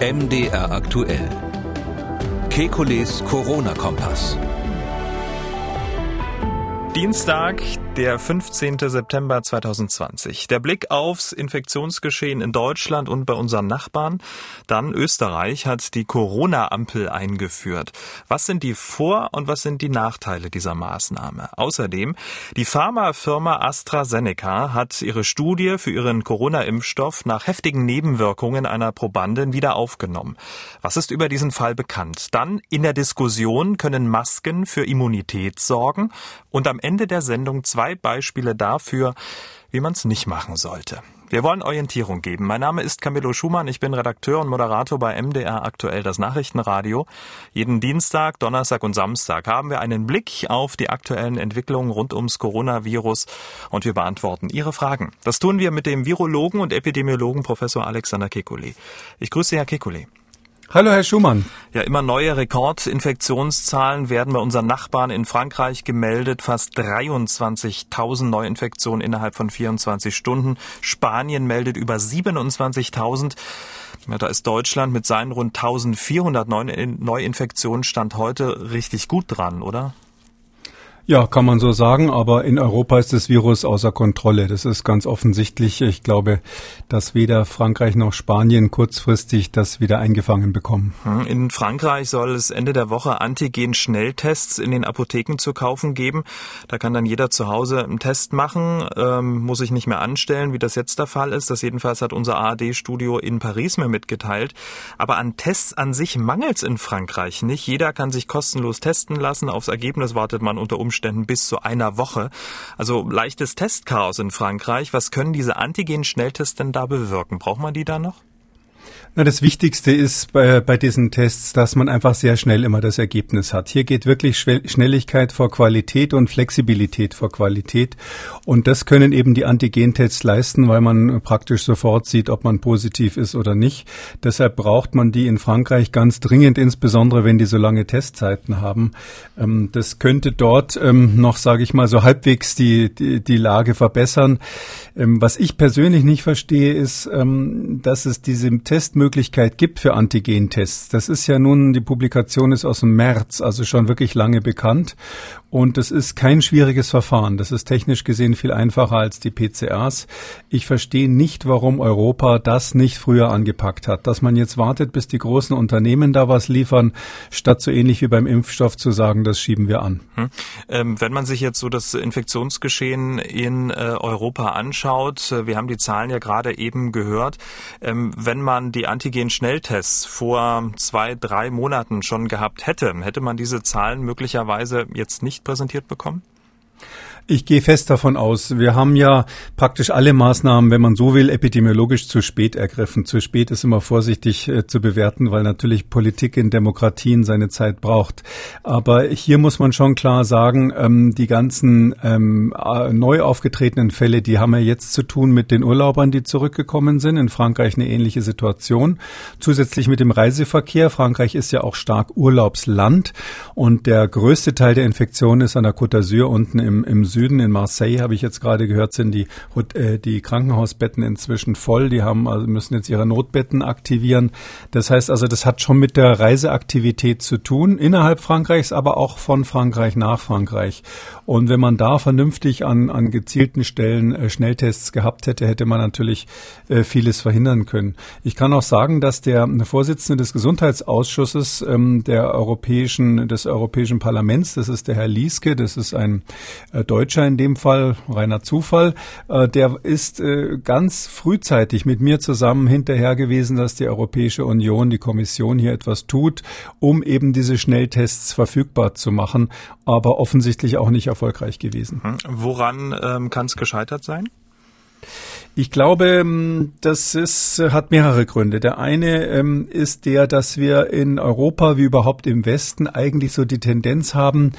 MDR aktuell. Kekules Corona-Kompass. Dienstag, der 15. September 2020. Der Blick aufs Infektionsgeschehen in Deutschland und bei unseren Nachbarn. Dann Österreich hat die Corona-Ampel eingeführt. Was sind die Vor- und was sind die Nachteile dieser Maßnahme? Außerdem, die Pharmafirma AstraZeneca hat ihre Studie für ihren Corona-Impfstoff nach heftigen Nebenwirkungen einer Probandin wieder aufgenommen. Was ist über diesen Fall bekannt? Dann in der Diskussion können Masken für Immunität sorgen und am Ende der Sendung zwei drei Beispiele dafür, wie man es nicht machen sollte. Wir wollen Orientierung geben. Mein Name ist Camillo Schumann. Ich bin Redakteur und Moderator bei MDR aktuell das Nachrichtenradio. Jeden Dienstag, Donnerstag und Samstag haben wir einen Blick auf die aktuellen Entwicklungen rund ums Coronavirus und wir beantworten Ihre Fragen. Das tun wir mit dem Virologen und Epidemiologen Professor Alexander Kekulé. Ich grüße Herr Kekulé. Hallo, Herr Schumann. Ja, immer neue Rekordinfektionszahlen werden bei unseren Nachbarn in Frankreich gemeldet. Fast 23.000 Neuinfektionen innerhalb von 24 Stunden. Spanien meldet über 27.000. Ja, da ist Deutschland mit seinen rund 1400 Neuinfektionen Stand heute richtig gut dran, oder? Ja, kann man so sagen, aber in Europa ist das Virus außer Kontrolle. Das ist ganz offensichtlich. Ich glaube, dass weder Frankreich noch Spanien kurzfristig das wieder eingefangen bekommen. Hm, in Frankreich soll es Ende der Woche Antigen-Schnelltests in den Apotheken zu kaufen geben. Da kann dann jeder zu Hause einen Test machen, ähm, muss sich nicht mehr anstellen, wie das jetzt der Fall ist. Das jedenfalls hat unser ARD-Studio in Paris mir mitgeteilt. Aber an Tests an sich mangelt es in Frankreich nicht. Jeder kann sich kostenlos testen lassen. Aufs Ergebnis wartet man unter Umständen Umständen bis zu einer Woche. Also leichtes Testchaos in Frankreich. Was können diese Antigen-Schnelltests denn da bewirken? Braucht man die da noch? Na, das Wichtigste ist bei, bei diesen Tests, dass man einfach sehr schnell immer das Ergebnis hat. Hier geht wirklich Schnelligkeit vor Qualität und Flexibilität vor Qualität. Und das können eben die Antigentests leisten, weil man praktisch sofort sieht, ob man positiv ist oder nicht. Deshalb braucht man die in Frankreich ganz dringend, insbesondere wenn die so lange Testzeiten haben. Ähm, das könnte dort ähm, noch, sage ich mal, so halbwegs die, die, die Lage verbessern. Ähm, was ich persönlich nicht verstehe, ist, dass es diese Testmöglichkeit Möglichkeit gibt für Antigentests. Das ist ja nun, die Publikation ist aus dem März, also schon wirklich lange bekannt. Und das ist kein schwieriges Verfahren. Das ist technisch gesehen viel einfacher als die PCRs. Ich verstehe nicht, warum Europa das nicht früher angepackt hat. Dass man jetzt wartet, bis die großen Unternehmen da was liefern, statt so ähnlich wie beim Impfstoff zu sagen, das schieben wir an. Hm. Ähm, wenn man sich jetzt so das Infektionsgeschehen in äh, Europa anschaut, äh, wir haben die Zahlen ja gerade eben gehört, ähm, wenn man die Antigen-Schnelltests vor zwei, drei Monaten schon gehabt hätte, hätte man diese Zahlen möglicherweise jetzt nicht präsentiert bekommen? Ich gehe fest davon aus. Wir haben ja praktisch alle Maßnahmen, wenn man so will, epidemiologisch zu spät ergriffen. Zu spät ist immer vorsichtig äh, zu bewerten, weil natürlich Politik in Demokratien seine Zeit braucht. Aber hier muss man schon klar sagen, ähm, die ganzen ähm, neu aufgetretenen Fälle, die haben ja jetzt zu tun mit den Urlaubern, die zurückgekommen sind. In Frankreich eine ähnliche Situation. Zusätzlich mit dem Reiseverkehr. Frankreich ist ja auch stark Urlaubsland und der größte Teil der Infektion ist an der Côte d'Azur unten im, im Süden Süden, in Marseille, habe ich jetzt gerade gehört, sind die, äh, die Krankenhausbetten inzwischen voll. Die haben, also müssen jetzt ihre Notbetten aktivieren. Das heißt also, das hat schon mit der Reiseaktivität zu tun, innerhalb Frankreichs, aber auch von Frankreich nach Frankreich. Und wenn man da vernünftig an, an gezielten Stellen äh, Schnelltests gehabt hätte, hätte man natürlich äh, vieles verhindern können. Ich kann auch sagen, dass der Vorsitzende des Gesundheitsausschusses ähm, der Europäischen, des Europäischen Parlaments, das ist der Herr Lieske, das ist ein äh, deutscher Deutscher in dem Fall, reiner Zufall, äh, der ist äh, ganz frühzeitig mit mir zusammen hinterher gewesen, dass die Europäische Union, die Kommission hier etwas tut, um eben diese Schnelltests verfügbar zu machen, aber offensichtlich auch nicht erfolgreich gewesen. Hm. Woran ähm, kann es gescheitert sein? Ich glaube, ähm, das ist, hat mehrere Gründe. Der eine ähm, ist der, dass wir in Europa wie überhaupt im Westen eigentlich so die Tendenz haben,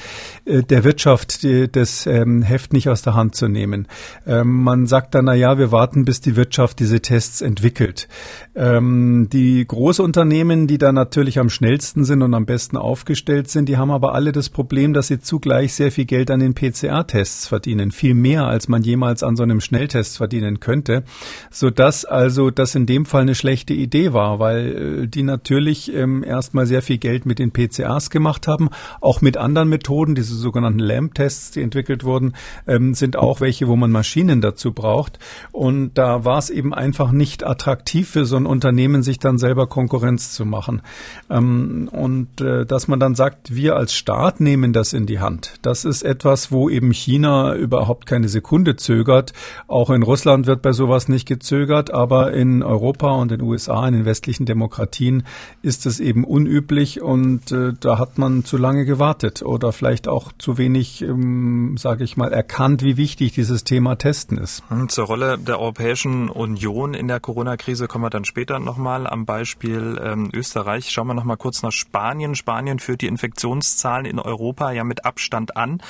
äh, der Wirtschaft die, das ähm, Heft nicht aus der Hand zu nehmen. Ähm, man sagt dann, na ja, wir warten, bis die Wirtschaft diese Tests entwickelt. Ähm, die Großunternehmen, die da natürlich am schnellsten sind und am besten aufgestellt sind, die haben aber alle das Problem, dass sie zugleich sehr viel Geld an den PCR-Tests verdienen. Viel mehr, als man jemals an so einem Schnelltest verdienen könnte. Konnte, so dass also das in dem Fall eine schlechte Idee war, weil äh, die natürlich ähm, erstmal sehr viel Geld mit den PCAs gemacht haben, auch mit anderen Methoden, diese sogenannten LAMP-Tests, die entwickelt wurden, ähm, sind auch welche, wo man Maschinen dazu braucht. Und da war es eben einfach nicht attraktiv für so ein Unternehmen, sich dann selber Konkurrenz zu machen. Ähm, und äh, dass man dann sagt, wir als Staat nehmen das in die Hand. Das ist etwas, wo eben China überhaupt keine Sekunde zögert. Auch in Russland wird bei sowas nicht gezögert, aber in Europa und den USA, in den westlichen Demokratien ist es eben unüblich und äh, da hat man zu lange gewartet oder vielleicht auch zu wenig, ähm, sage ich mal, erkannt, wie wichtig dieses Thema Testen ist. Hm, zur Rolle der Europäischen Union in der Corona-Krise kommen wir dann später nochmal am Beispiel ähm, Österreich. Schauen wir nochmal kurz nach Spanien. Spanien führt die Infektionszahlen in Europa ja mit Abstand an.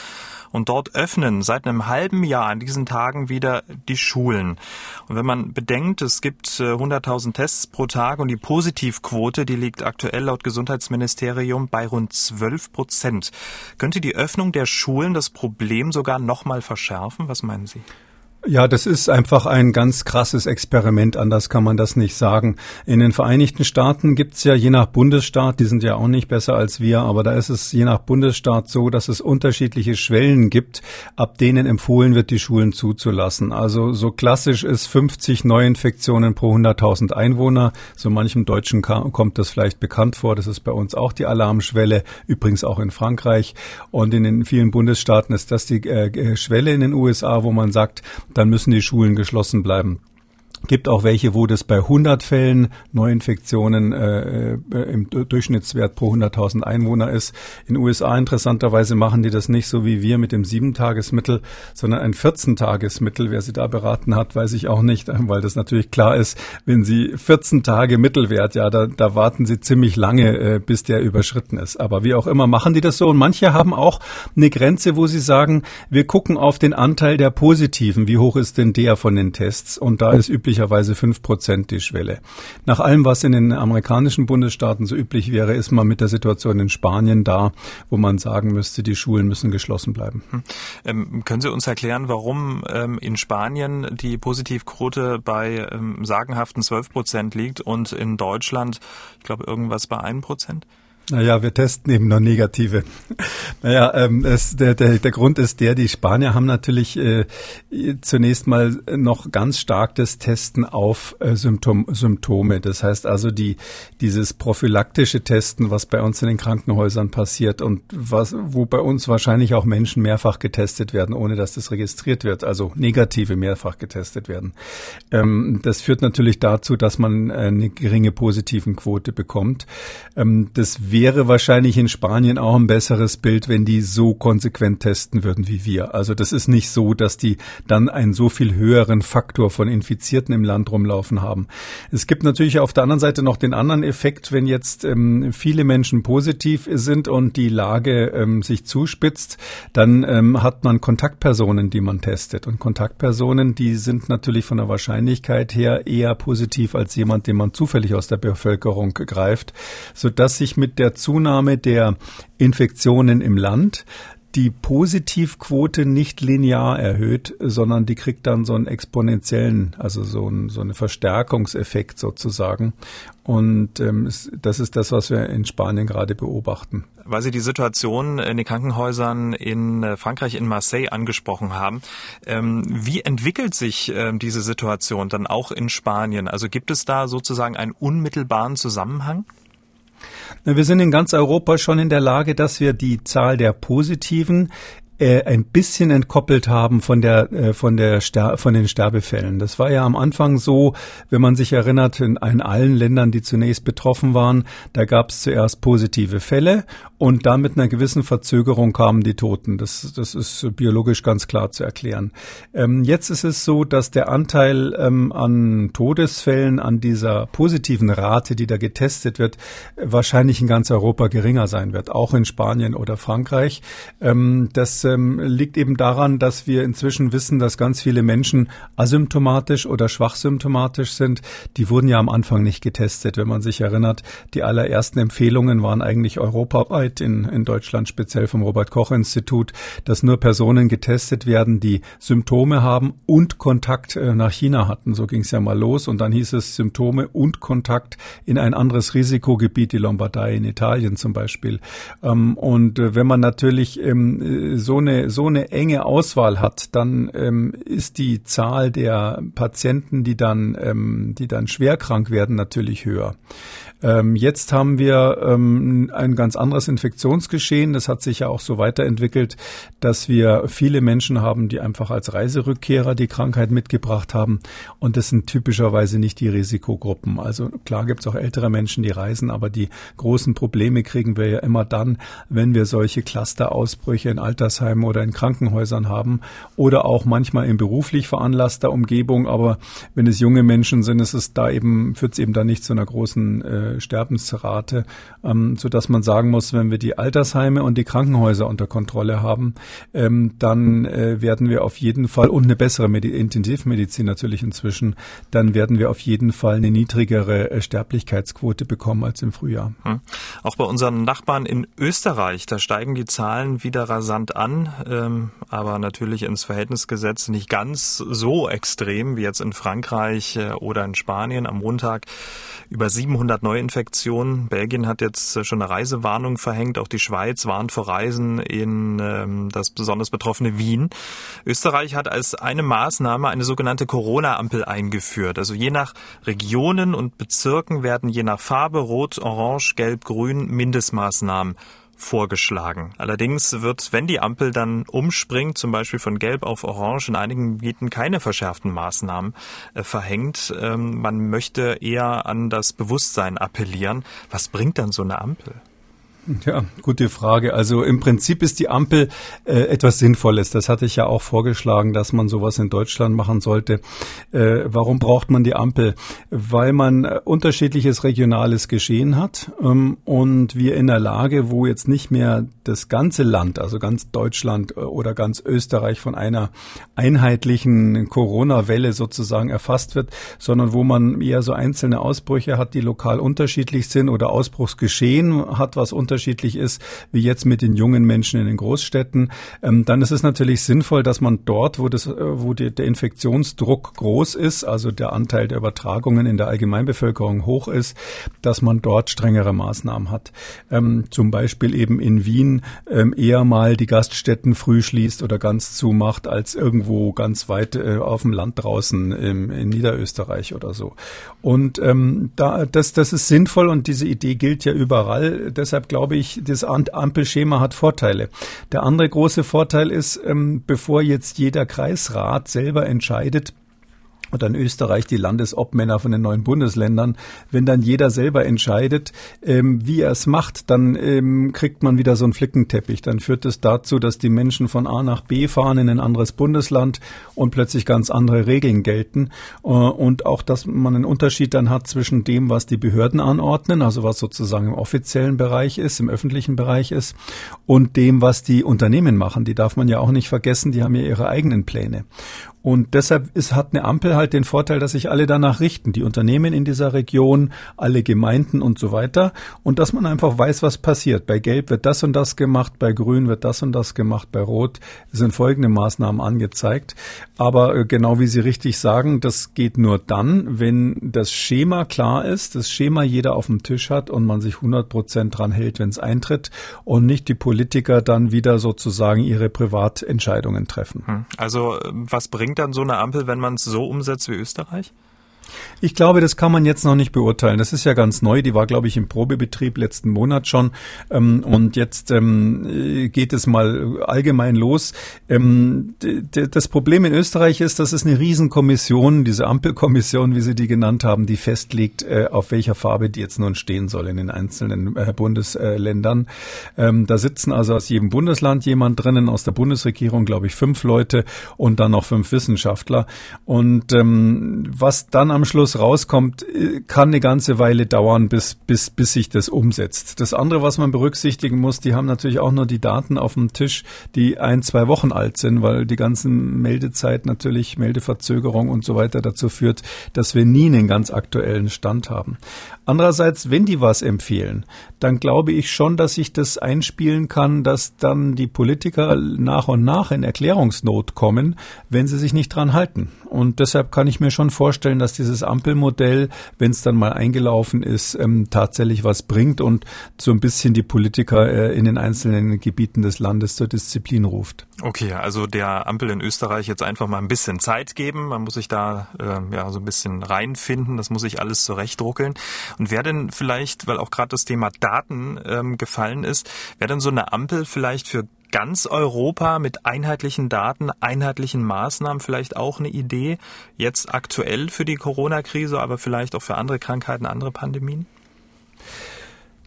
Und dort öffnen seit einem halben Jahr an diesen Tagen wieder die Schulen. Und wenn man bedenkt, es gibt 100.000 äh, Tests pro Tag und die Positivquote, die liegt aktuell laut Gesundheitsministerium bei rund 12 Prozent. Könnte die Öffnung der Schulen das Problem sogar noch mal verschärfen? Was meinen Sie? Ja, das ist einfach ein ganz krasses Experiment, anders kann man das nicht sagen. In den Vereinigten Staaten gibt's ja je nach Bundesstaat, die sind ja auch nicht besser als wir, aber da ist es je nach Bundesstaat so, dass es unterschiedliche Schwellen gibt, ab denen empfohlen wird, die Schulen zuzulassen. Also so klassisch ist 50 Neuinfektionen pro 100.000 Einwohner. So manchem Deutschen kommt das vielleicht bekannt vor. Das ist bei uns auch die Alarmschwelle, übrigens auch in Frankreich. Und in den vielen Bundesstaaten ist das die äh, Schwelle in den USA, wo man sagt, dann müssen die Schulen geschlossen bleiben. Gibt auch welche, wo das bei 100 Fällen Neuinfektionen äh, äh, im Durchschnittswert pro 100.000 Einwohner ist. In USA interessanterweise machen die das nicht so wie wir mit dem 7-Tagesmittel, sondern ein 14-Tagesmittel. Wer sie da beraten hat, weiß ich auch nicht, weil das natürlich klar ist, wenn sie 14 Tage Mittelwert, ja, da, da warten sie ziemlich lange, äh, bis der überschritten ist. Aber wie auch immer machen die das so. Und manche haben auch eine Grenze, wo sie sagen, wir gucken auf den Anteil der Positiven. Wie hoch ist denn der von den Tests? Und da ist üblich üblicherweise fünf Prozent die Schwelle. Nach allem, was in den amerikanischen Bundesstaaten so üblich wäre, ist man mit der Situation in Spanien da, wo man sagen müsste, die Schulen müssen geschlossen bleiben. Hm. Ähm, können Sie uns erklären, warum ähm, in Spanien die Positivquote bei ähm, sagenhaften 12 Prozent liegt und in Deutschland, ich glaube, irgendwas bei 1 Prozent? Naja, wir testen eben nur negative. naja, ähm, es, der, der, der Grund ist der, die Spanier haben natürlich äh, zunächst mal noch ganz stark das Testen auf äh, Symptom, Symptome. Das heißt also die, dieses prophylaktische Testen, was bei uns in den Krankenhäusern passiert und was, wo bei uns wahrscheinlich auch Menschen mehrfach getestet werden, ohne dass das registriert wird, also negative mehrfach getestet werden. Ähm, das führt natürlich dazu, dass man eine geringe positiven Quote bekommt. Ähm, das wäre wahrscheinlich in Spanien auch ein besseres Bild, wenn die so konsequent testen würden wie wir. Also das ist nicht so, dass die dann einen so viel höheren Faktor von Infizierten im Land rumlaufen haben. Es gibt natürlich auf der anderen Seite noch den anderen Effekt, wenn jetzt ähm, viele Menschen positiv sind und die Lage ähm, sich zuspitzt, dann ähm, hat man Kontaktpersonen, die man testet. Und Kontaktpersonen, die sind natürlich von der Wahrscheinlichkeit her eher positiv als jemand, den man zufällig aus der Bevölkerung greift, sodass sich mit der der Zunahme der Infektionen im Land die Positivquote nicht linear erhöht, sondern die kriegt dann so einen exponentiellen, also so, ein, so einen Verstärkungseffekt sozusagen. Und ähm, das ist das, was wir in Spanien gerade beobachten. Weil Sie die Situation in den Krankenhäusern in äh, Frankreich, in Marseille angesprochen haben. Ähm, wie entwickelt sich ähm, diese Situation dann auch in Spanien? Also gibt es da sozusagen einen unmittelbaren Zusammenhang? Wir sind in ganz Europa schon in der Lage, dass wir die Zahl der Positiven äh, ein bisschen entkoppelt haben von der äh, von der Ster von den Sterbefällen. Das war ja am Anfang so, wenn man sich erinnert, in, in allen Ländern, die zunächst betroffen waren, da gab es zuerst positive Fälle und dann mit einer gewissen Verzögerung kamen die Toten. Das, das ist biologisch ganz klar zu erklären. Ähm, jetzt ist es so, dass der Anteil ähm, an Todesfällen, an dieser positiven Rate, die da getestet wird, wahrscheinlich in ganz Europa geringer sein wird, auch in Spanien oder Frankreich. Ähm, das ähm, liegt eben daran, dass wir inzwischen wissen, dass ganz viele Menschen asymptomatisch oder schwachsymptomatisch sind. Die wurden ja am Anfang nicht getestet. Wenn man sich erinnert, die allerersten Empfehlungen waren eigentlich europaweit, in, in Deutschland speziell vom Robert Koch Institut, dass nur Personen getestet werden, die Symptome haben und Kontakt äh, nach China hatten. So ging es ja mal los. Und dann hieß es Symptome und Kontakt in ein anderes Risikogebiet, die Lombardei in Italien zum Beispiel. Ähm, und äh, wenn man natürlich ähm, so eine so eine enge Auswahl hat, dann ähm, ist die Zahl der Patienten, die dann die dann schwer krank werden, natürlich höher. Ähm, jetzt haben wir ähm, ein ganz anderes Infektionsgeschehen. Das hat sich ja auch so weiterentwickelt, dass wir viele Menschen haben, die einfach als Reiserückkehrer die Krankheit mitgebracht haben. Und das sind typischerweise nicht die Risikogruppen. Also klar gibt es auch ältere Menschen, die reisen, aber die großen Probleme kriegen wir ja immer dann, wenn wir solche Clusterausbrüche in Altersheimen oder in Krankenhäusern haben oder auch manchmal in beruflich veranlasster Umgebung. Aber wenn es junge Menschen sind, ist es da eben, führt es eben dann nicht zu einer großen äh, Sterbensrate, ähm, so dass man sagen muss, wenn wir die Altersheime und die Krankenhäuser unter Kontrolle haben, ähm, dann äh, werden wir auf jeden Fall und eine bessere Medi Intensivmedizin natürlich inzwischen, dann werden wir auf jeden Fall eine niedrigere äh, Sterblichkeitsquote bekommen als im Frühjahr. Hm. Auch bei unseren Nachbarn in Österreich, da steigen die Zahlen wieder rasant an, ähm, aber natürlich ins Verhältnis gesetzt nicht ganz so extrem wie jetzt in Frankreich äh, oder in Spanien. Am Montag über 700 neue Neuinfektionen. Belgien hat jetzt äh, schon eine Reisewarnung verhängt. Auch die Schweiz warnt vor Reisen in ähm, das besonders betroffene Wien. Österreich hat als eine Maßnahme eine sogenannte Corona-Ampel eingeführt. Also je nach Regionen und Bezirken werden je nach Farbe Rot, Orange, Gelb, Grün Mindestmaßnahmen vorgeschlagen. Allerdings wird, wenn die Ampel dann umspringt, zum Beispiel von Gelb auf Orange, in einigen Gebieten keine verschärften Maßnahmen äh, verhängt. Ähm, man möchte eher an das Bewusstsein appellieren. Was bringt dann so eine Ampel? Ja, gute Frage. Also im Prinzip ist die Ampel äh, etwas Sinnvolles. Das hatte ich ja auch vorgeschlagen, dass man sowas in Deutschland machen sollte. Äh, warum braucht man die Ampel? Weil man äh, unterschiedliches regionales Geschehen hat ähm, und wir in der Lage, wo jetzt nicht mehr das ganze Land, also ganz Deutschland äh, oder ganz Österreich von einer einheitlichen Corona-Welle sozusagen erfasst wird, sondern wo man eher so einzelne Ausbrüche hat, die lokal unterschiedlich sind oder Ausbruchsgeschehen hat, was unterschiedlich unterschiedlich ist, wie jetzt mit den jungen Menschen in den Großstädten, ähm, dann ist es natürlich sinnvoll, dass man dort, wo, das, äh, wo die, der Infektionsdruck groß ist, also der Anteil der Übertragungen in der Allgemeinbevölkerung hoch ist, dass man dort strengere Maßnahmen hat. Ähm, zum Beispiel eben in Wien ähm, eher mal die Gaststätten früh schließt oder ganz zumacht, als irgendwo ganz weit äh, auf dem Land draußen in Niederösterreich oder so. Und da, das, das ist sinnvoll und diese Idee gilt ja überall. Deshalb glaube glaube ich, das Ampelschema hat Vorteile. Der andere große Vorteil ist, ähm, bevor jetzt jeder Kreisrat selber entscheidet, oder in Österreich die Landesobmänner von den neuen Bundesländern, wenn dann jeder selber entscheidet, ähm, wie er es macht, dann ähm, kriegt man wieder so einen Flickenteppich. Dann führt es dazu, dass die Menschen von A nach B fahren in ein anderes Bundesland und plötzlich ganz andere Regeln gelten. Äh, und auch, dass man einen Unterschied dann hat zwischen dem, was die Behörden anordnen, also was sozusagen im offiziellen Bereich ist, im öffentlichen Bereich ist, und dem, was die Unternehmen machen. Die darf man ja auch nicht vergessen, die haben ja ihre eigenen Pläne. Und deshalb ist, hat eine Ampel halt den Vorteil, dass sich alle danach richten, die Unternehmen in dieser Region, alle Gemeinden und so weiter. Und dass man einfach weiß, was passiert. Bei Gelb wird das und das gemacht, bei Grün wird das und das gemacht, bei Rot sind folgende Maßnahmen angezeigt. Aber äh, genau wie Sie richtig sagen, das geht nur dann, wenn das Schema klar ist, das Schema jeder auf dem Tisch hat und man sich 100 Prozent dran hält, wenn es eintritt und nicht die Politiker dann wieder sozusagen ihre Privatentscheidungen treffen. Hm. Also äh, was bringt bringt dann so eine Ampel, wenn man es so umsetzt wie Österreich? Ich glaube, das kann man jetzt noch nicht beurteilen. Das ist ja ganz neu. Die war, glaube ich, im Probebetrieb letzten Monat schon. Ähm, und jetzt ähm, geht es mal allgemein los. Ähm, das Problem in Österreich ist, dass es eine Riesenkommission, diese Ampelkommission, wie Sie die genannt haben, die festlegt, äh, auf welcher Farbe die jetzt nun stehen soll in den einzelnen äh, Bundesländern. Da sitzen also aus jedem Bundesland jemand drinnen, aus der Bundesregierung, glaube ich, fünf Leute und dann noch fünf Wissenschaftler. Und was dann am am Schluss rauskommt, äh, kann eine ganze Weile dauern, bis, bis, bis sich das umsetzt. Das andere, was man berücksichtigen muss, die haben natürlich auch nur die Daten auf dem Tisch, die ein, zwei Wochen alt sind, weil die ganzen Meldezeit natürlich, Meldeverzögerung und so weiter dazu führt, dass wir nie einen ganz aktuellen Stand haben. Andererseits, wenn die was empfehlen, dann glaube ich schon, dass sich das einspielen kann, dass dann die Politiker nach und nach in Erklärungsnot kommen, wenn sie sich nicht dran halten. Und deshalb kann ich mir schon vorstellen, dass dieses Ampelmodell, wenn es dann mal eingelaufen ist, ähm, tatsächlich was bringt und so ein bisschen die Politiker äh, in den einzelnen Gebieten des Landes zur Disziplin ruft. Okay, also der Ampel in Österreich jetzt einfach mal ein bisschen Zeit geben. Man muss sich da äh, ja so ein bisschen reinfinden. Das muss sich alles zurechtruckeln. Und wer denn vielleicht, weil auch gerade das Thema Daten ähm, gefallen ist, wäre denn so eine Ampel vielleicht für ganz Europa mit einheitlichen Daten, einheitlichen Maßnahmen vielleicht auch eine Idee, jetzt aktuell für die Corona-Krise, aber vielleicht auch für andere Krankheiten, andere Pandemien?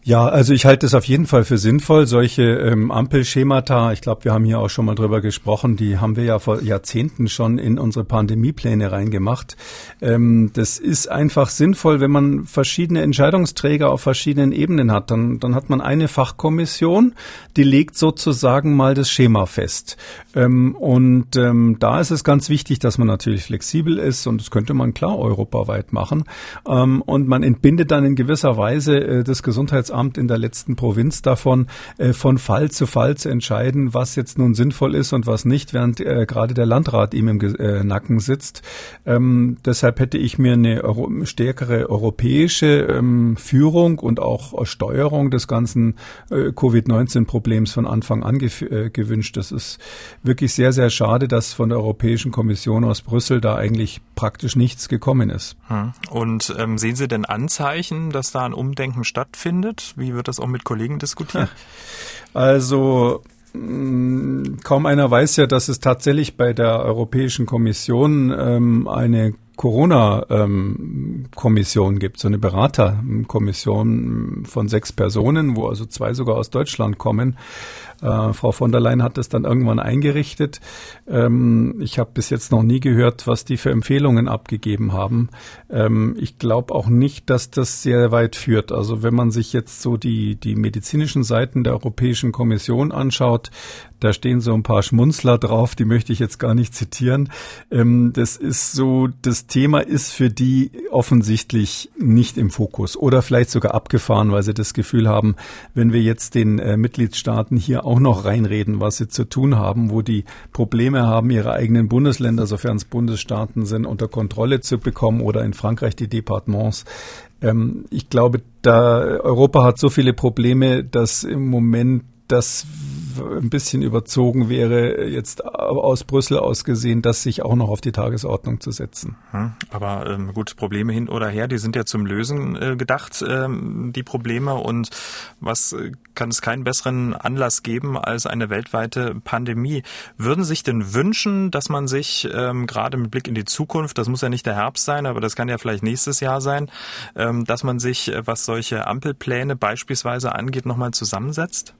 Ja, also ich halte es auf jeden Fall für sinnvoll, solche ähm, Ampelschemata, ich glaube, wir haben hier auch schon mal drüber gesprochen, die haben wir ja vor Jahrzehnten schon in unsere Pandemiepläne reingemacht. Ähm, das ist einfach sinnvoll, wenn man verschiedene Entscheidungsträger auf verschiedenen Ebenen hat. Dann, dann hat man eine Fachkommission, die legt sozusagen mal das Schema fest. Ähm, und ähm, da ist es ganz wichtig, dass man natürlich flexibel ist und das könnte man klar europaweit machen. Ähm, und man entbindet dann in gewisser Weise äh, das Gesundheits Gesundheitsamt in der letzten Provinz davon, äh, von Fall zu Fall zu entscheiden, was jetzt nun sinnvoll ist und was nicht, während äh, gerade der Landrat ihm im äh, Nacken sitzt. Ähm, deshalb hätte ich mir eine Euro stärkere europäische ähm, Führung und auch Steuerung des ganzen äh, Covid-19-Problems von Anfang an äh, gewünscht. Das ist wirklich sehr, sehr schade, dass von der Europäischen Kommission aus Brüssel da eigentlich praktisch nichts gekommen ist. Hm. Und ähm, sehen Sie denn Anzeichen, dass da ein Umdenken stattfindet? Wie wird das auch mit Kollegen diskutiert? Also mm, kaum einer weiß ja, dass es tatsächlich bei der Europäischen Kommission ähm, eine Corona-Kommission ähm, gibt, so eine Beraterkommission von sechs Personen, wo also zwei sogar aus Deutschland kommen. Äh, Frau von der Leyen hat das dann irgendwann eingerichtet. Ähm, ich habe bis jetzt noch nie gehört, was die für Empfehlungen abgegeben haben. Ähm, ich glaube auch nicht, dass das sehr weit führt. Also wenn man sich jetzt so die, die medizinischen Seiten der Europäischen Kommission anschaut, da stehen so ein paar Schmunzler drauf, die möchte ich jetzt gar nicht zitieren. Ähm, das ist so, das Thema ist für die offensichtlich nicht im Fokus oder vielleicht sogar abgefahren, weil sie das Gefühl haben, wenn wir jetzt den äh, Mitgliedstaaten hier auch noch reinreden, was sie zu tun haben, wo die Probleme haben, ihre eigenen Bundesländer, sofern es Bundesstaaten sind, unter Kontrolle zu bekommen oder in Frankreich die Departements, ähm, ich glaube, da Europa hat so viele Probleme, dass im Moment das ein bisschen überzogen wäre, jetzt aus Brüssel aus gesehen, das sich auch noch auf die Tagesordnung zu setzen. Hm, aber ähm, gut, Probleme hin oder her, die sind ja zum Lösen äh, gedacht, ähm, die Probleme. Und was äh, kann es keinen besseren Anlass geben als eine weltweite Pandemie? Würden sich denn wünschen, dass man sich ähm, gerade mit Blick in die Zukunft, das muss ja nicht der Herbst sein, aber das kann ja vielleicht nächstes Jahr sein, ähm, dass man sich, äh, was solche Ampelpläne beispielsweise angeht, nochmal zusammensetzt?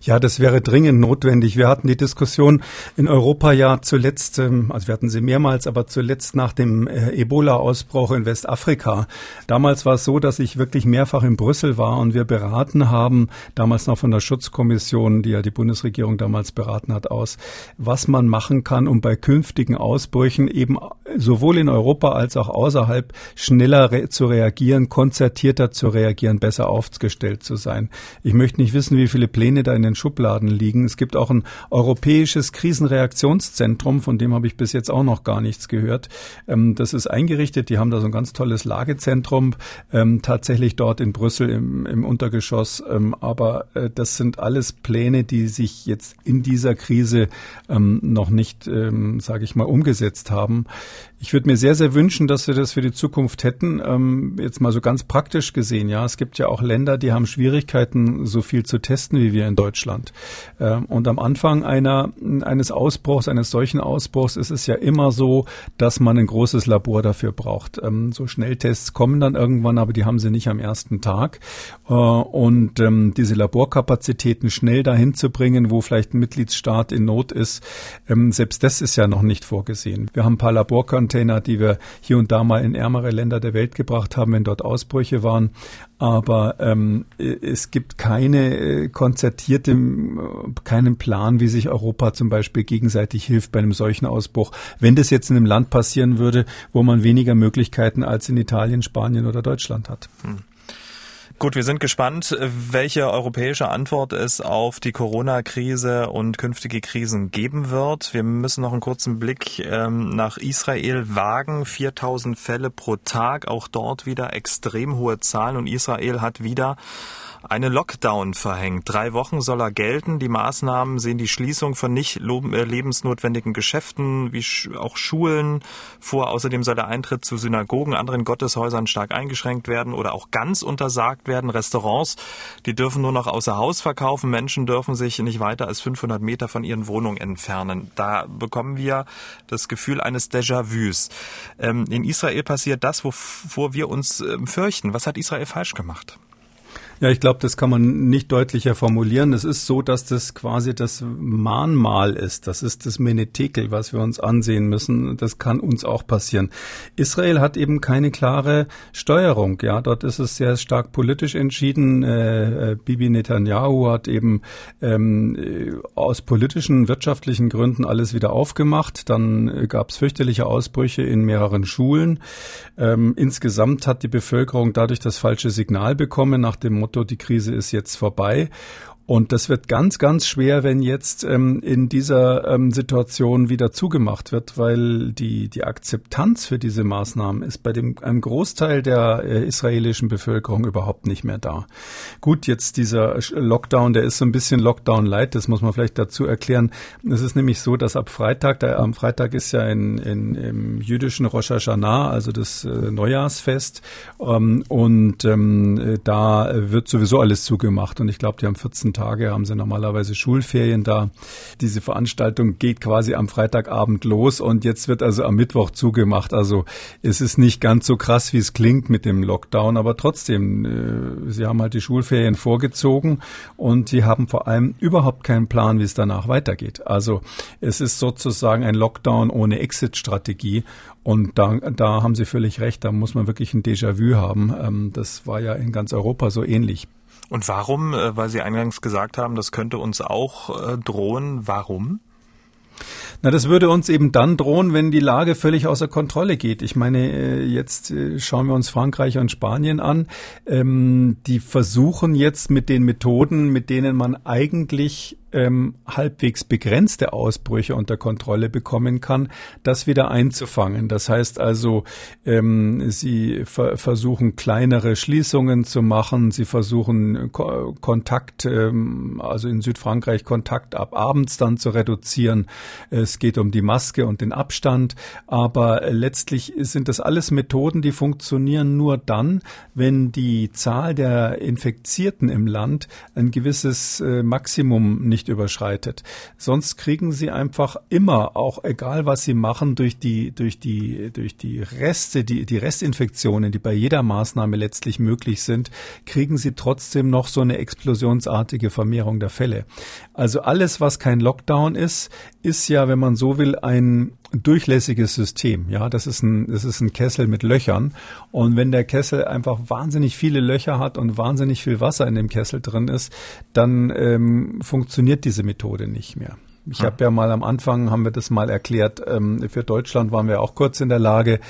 Ja, das wäre dringend notwendig. Wir hatten die Diskussion in Europa ja zuletzt, ähm, also wir hatten sie mehrmals, aber zuletzt nach dem äh, Ebola-Ausbruch in Westafrika. Damals war es so, dass ich wirklich mehrfach in Brüssel war und wir beraten haben, damals noch von der Schutzkommission, die ja die Bundesregierung damals beraten hat, aus, was man machen kann, um bei künftigen Ausbrüchen eben sowohl in Europa als auch außerhalb schneller re zu reagieren, konzertierter zu reagieren, besser aufgestellt zu sein. Ich möchte nicht wissen, wie viele Pläne da in den Schubladen liegen. Es gibt auch ein europäisches Krisenreaktionszentrum, von dem habe ich bis jetzt auch noch gar nichts gehört. Ähm, das ist eingerichtet. Die haben da so ein ganz tolles Lagezentrum, ähm, tatsächlich dort in Brüssel im, im Untergeschoss. Ähm, aber äh, das sind alles Pläne, die sich jetzt in dieser Krise noch nicht, sage ich mal, umgesetzt haben. Ich würde mir sehr, sehr wünschen, dass wir das für die Zukunft hätten. jetzt mal so ganz praktisch gesehen, ja. Es gibt ja auch Länder, die haben Schwierigkeiten, so viel zu testen wie wir in Deutschland. Ähm, und am Anfang einer, eines Ausbruchs, eines solchen Ausbruchs ist es ja immer so, dass man ein großes Labor dafür braucht. Ähm, so Schnelltests kommen dann irgendwann, aber die haben sie nicht am ersten Tag. Äh, und ähm, diese Laborkapazitäten schnell dahin zu bringen, wo vielleicht ein Mitgliedsstaat in Not ist, selbst das ist ja noch nicht vorgesehen. Wir haben ein paar Laborkontakte Hilfscontainer, die wir hier und da mal in ärmere Länder der Welt gebracht haben, wenn dort Ausbrüche waren. Aber ähm, es gibt keine äh, konzertierte, keinen Plan, wie sich Europa zum Beispiel gegenseitig hilft bei einem solchen Ausbruch. Wenn das jetzt in einem Land passieren würde, wo man weniger Möglichkeiten als in Italien, Spanien oder Deutschland hat. Hm. Gut, wir sind gespannt, welche europäische Antwort es auf die Corona-Krise und künftige Krisen geben wird. Wir müssen noch einen kurzen Blick ähm, nach Israel wagen. 4000 Fälle pro Tag, auch dort wieder extrem hohe Zahlen und Israel hat wieder eine Lockdown verhängt. Drei Wochen soll er gelten. Die Maßnahmen sehen die Schließung von nicht äh, lebensnotwendigen Geschäften wie auch Schulen vor. Außerdem soll der Eintritt zu Synagogen, anderen Gotteshäusern stark eingeschränkt werden oder auch ganz untersagt werden. Restaurants, die dürfen nur noch außer Haus verkaufen. Menschen dürfen sich nicht weiter als 500 Meter von ihren Wohnungen entfernen. Da bekommen wir das Gefühl eines Déjà-vus. Ähm, in Israel passiert das, wovor wir uns ähm, fürchten. Was hat Israel falsch gemacht? Ja, ich glaube, das kann man nicht deutlicher formulieren. Es ist so, dass das quasi das Mahnmal ist. Das ist das Menetekel, was wir uns ansehen müssen. Das kann uns auch passieren. Israel hat eben keine klare Steuerung. Ja, dort ist es sehr stark politisch entschieden. Äh, äh Bibi Netanyahu hat eben ähm, äh, aus politischen, wirtschaftlichen Gründen alles wieder aufgemacht. Dann äh, gab es fürchterliche Ausbrüche in mehreren Schulen. Ähm, insgesamt hat die Bevölkerung dadurch das falsche Signal bekommen nach dem Motto, die Krise ist jetzt vorbei. Und das wird ganz, ganz schwer, wenn jetzt ähm, in dieser ähm, Situation wieder zugemacht wird, weil die, die Akzeptanz für diese Maßnahmen ist bei dem, einem Großteil der äh, israelischen Bevölkerung überhaupt nicht mehr da. Gut, jetzt dieser Lockdown, der ist so ein bisschen Lockdown-light, das muss man vielleicht dazu erklären. Es ist nämlich so, dass ab Freitag, der, am Freitag ist ja in, in, im jüdischen Rosh Hashanah, also das äh, Neujahrsfest, ähm, und ähm, da wird sowieso alles zugemacht. Und ich glaube, die haben 14 Tage haben sie normalerweise Schulferien da. Diese Veranstaltung geht quasi am Freitagabend los und jetzt wird also am Mittwoch zugemacht. Also es ist nicht ganz so krass, wie es klingt mit dem Lockdown, aber trotzdem, äh, sie haben halt die Schulferien vorgezogen und sie haben vor allem überhaupt keinen Plan, wie es danach weitergeht. Also es ist sozusagen ein Lockdown ohne Exit-Strategie und da, da haben Sie völlig recht, da muss man wirklich ein Déjà-vu haben. Ähm, das war ja in ganz Europa so ähnlich. Und warum, äh, weil Sie eingangs gesagt haben, das könnte uns auch äh, drohen, warum? Na, das würde uns eben dann drohen, wenn die Lage völlig außer Kontrolle geht. Ich meine, äh, jetzt schauen wir uns Frankreich und Spanien an. Ähm, die versuchen jetzt mit den Methoden, mit denen man eigentlich ähm, halbwegs begrenzte Ausbrüche unter Kontrolle bekommen kann, das wieder einzufangen. Das heißt also, ähm, sie ver versuchen kleinere Schließungen zu machen, sie versuchen Ko Kontakt, ähm, also in Südfrankreich Kontakt ab abends dann zu reduzieren. Es geht um die Maske und den Abstand, aber letztlich sind das alles Methoden, die funktionieren nur dann, wenn die Zahl der Infizierten im Land ein gewisses äh, Maximum nicht nicht überschreitet. Sonst kriegen sie einfach immer, auch egal was sie machen, durch die, durch die, durch die Reste, die, die Restinfektionen, die bei jeder Maßnahme letztlich möglich sind, kriegen sie trotzdem noch so eine explosionsartige Vermehrung der Fälle. Also alles, was kein Lockdown ist, ist ja, wenn man so will, ein durchlässiges System. Ja, das ist ein, das ist ein Kessel mit Löchern. Und wenn der Kessel einfach wahnsinnig viele Löcher hat und wahnsinnig viel Wasser in dem Kessel drin ist, dann ähm, funktioniert diese Methode nicht mehr. Ich ja. habe ja mal am Anfang, haben wir das mal erklärt, ähm, für Deutschland waren wir auch kurz in der Lage.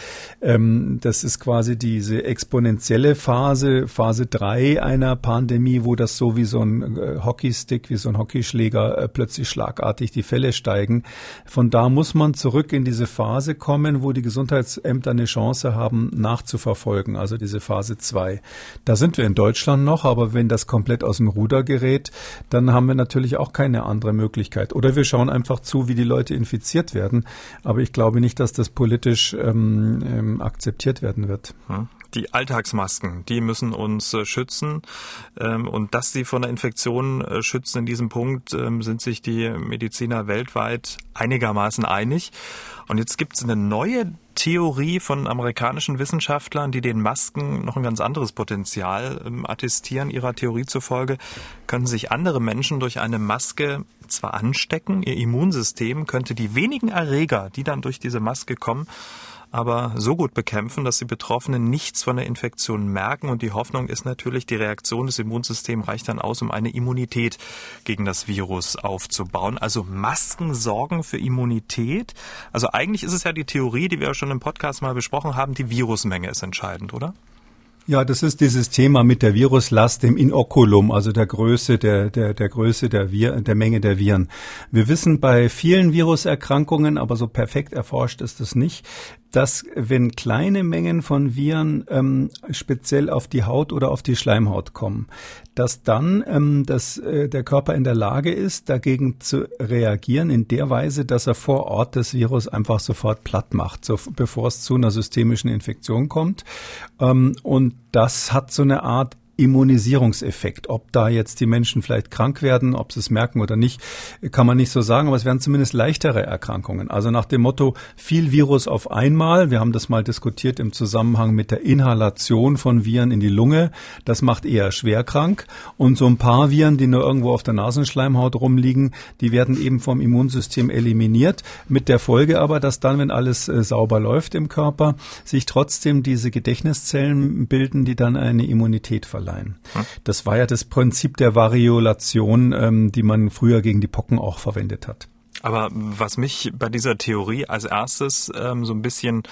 Ähm, das ist quasi diese exponentielle Phase, Phase drei einer Pandemie, wo das so wie so ein äh, Hockeystick, wie so ein Hockeyschläger äh, plötzlich schlagartig die Fälle steigen. Von da muss man zurück in diese Phase kommen, wo die Gesundheitsämter eine Chance haben, nachzuverfolgen, also diese Phase zwei. Da sind wir in Deutschland noch, aber wenn das komplett aus dem Ruder gerät, dann haben wir natürlich auch keine andere Möglichkeit. Oder wir wir schauen einfach zu, wie die Leute infiziert werden. Aber ich glaube nicht, dass das politisch ähm, ähm, akzeptiert werden wird. Hm. Die Alltagsmasken, die müssen uns äh, schützen. Ähm, und dass sie von der Infektion äh, schützen in diesem Punkt, ähm, sind sich die Mediziner weltweit einigermaßen einig. Und jetzt gibt es eine neue Theorie von amerikanischen Wissenschaftlern, die den Masken noch ein ganz anderes Potenzial ähm, attestieren. Ihrer Theorie zufolge können sich andere Menschen durch eine Maske zwar anstecken, ihr Immunsystem könnte die wenigen Erreger, die dann durch diese Maske kommen, aber so gut bekämpfen, dass die Betroffenen nichts von der Infektion merken. Und die Hoffnung ist natürlich, die Reaktion des Immunsystems reicht dann aus, um eine Immunität gegen das Virus aufzubauen. Also Masken sorgen für Immunität. Also eigentlich ist es ja die Theorie, die wir schon im Podcast mal besprochen haben, die Virusmenge ist entscheidend, oder? Ja, das ist dieses Thema mit der Viruslast im Inokulum, also der Größe der, der, der Größe der, Vir der Menge der Viren. Wir wissen bei vielen Viruserkrankungen, aber so perfekt erforscht ist es nicht, dass wenn kleine Mengen von Viren ähm, speziell auf die Haut oder auf die Schleimhaut kommen, dass dann ähm, dass, äh, der Körper in der Lage ist, dagegen zu reagieren in der Weise, dass er vor Ort das Virus einfach sofort platt macht, so, bevor es zu einer systemischen Infektion kommt. Ähm, und das hat so eine Art Immunisierungseffekt. Ob da jetzt die Menschen vielleicht krank werden, ob sie es merken oder nicht, kann man nicht so sagen, aber es werden zumindest leichtere Erkrankungen. Also nach dem Motto viel Virus auf einmal. Wir haben das mal diskutiert im Zusammenhang mit der Inhalation von Viren in die Lunge. Das macht eher schwer krank. Und so ein paar Viren, die nur irgendwo auf der Nasenschleimhaut rumliegen, die werden eben vom Immunsystem eliminiert. Mit der Folge aber, dass dann, wenn alles äh, sauber läuft im Körper, sich trotzdem diese Gedächtniszellen bilden, die dann eine Immunität verleihen verleihen. Das war ja das Prinzip der Variolation, ähm, die man früher gegen die Pocken auch verwendet hat. Aber was mich bei dieser Theorie als erstes ähm, so ein bisschen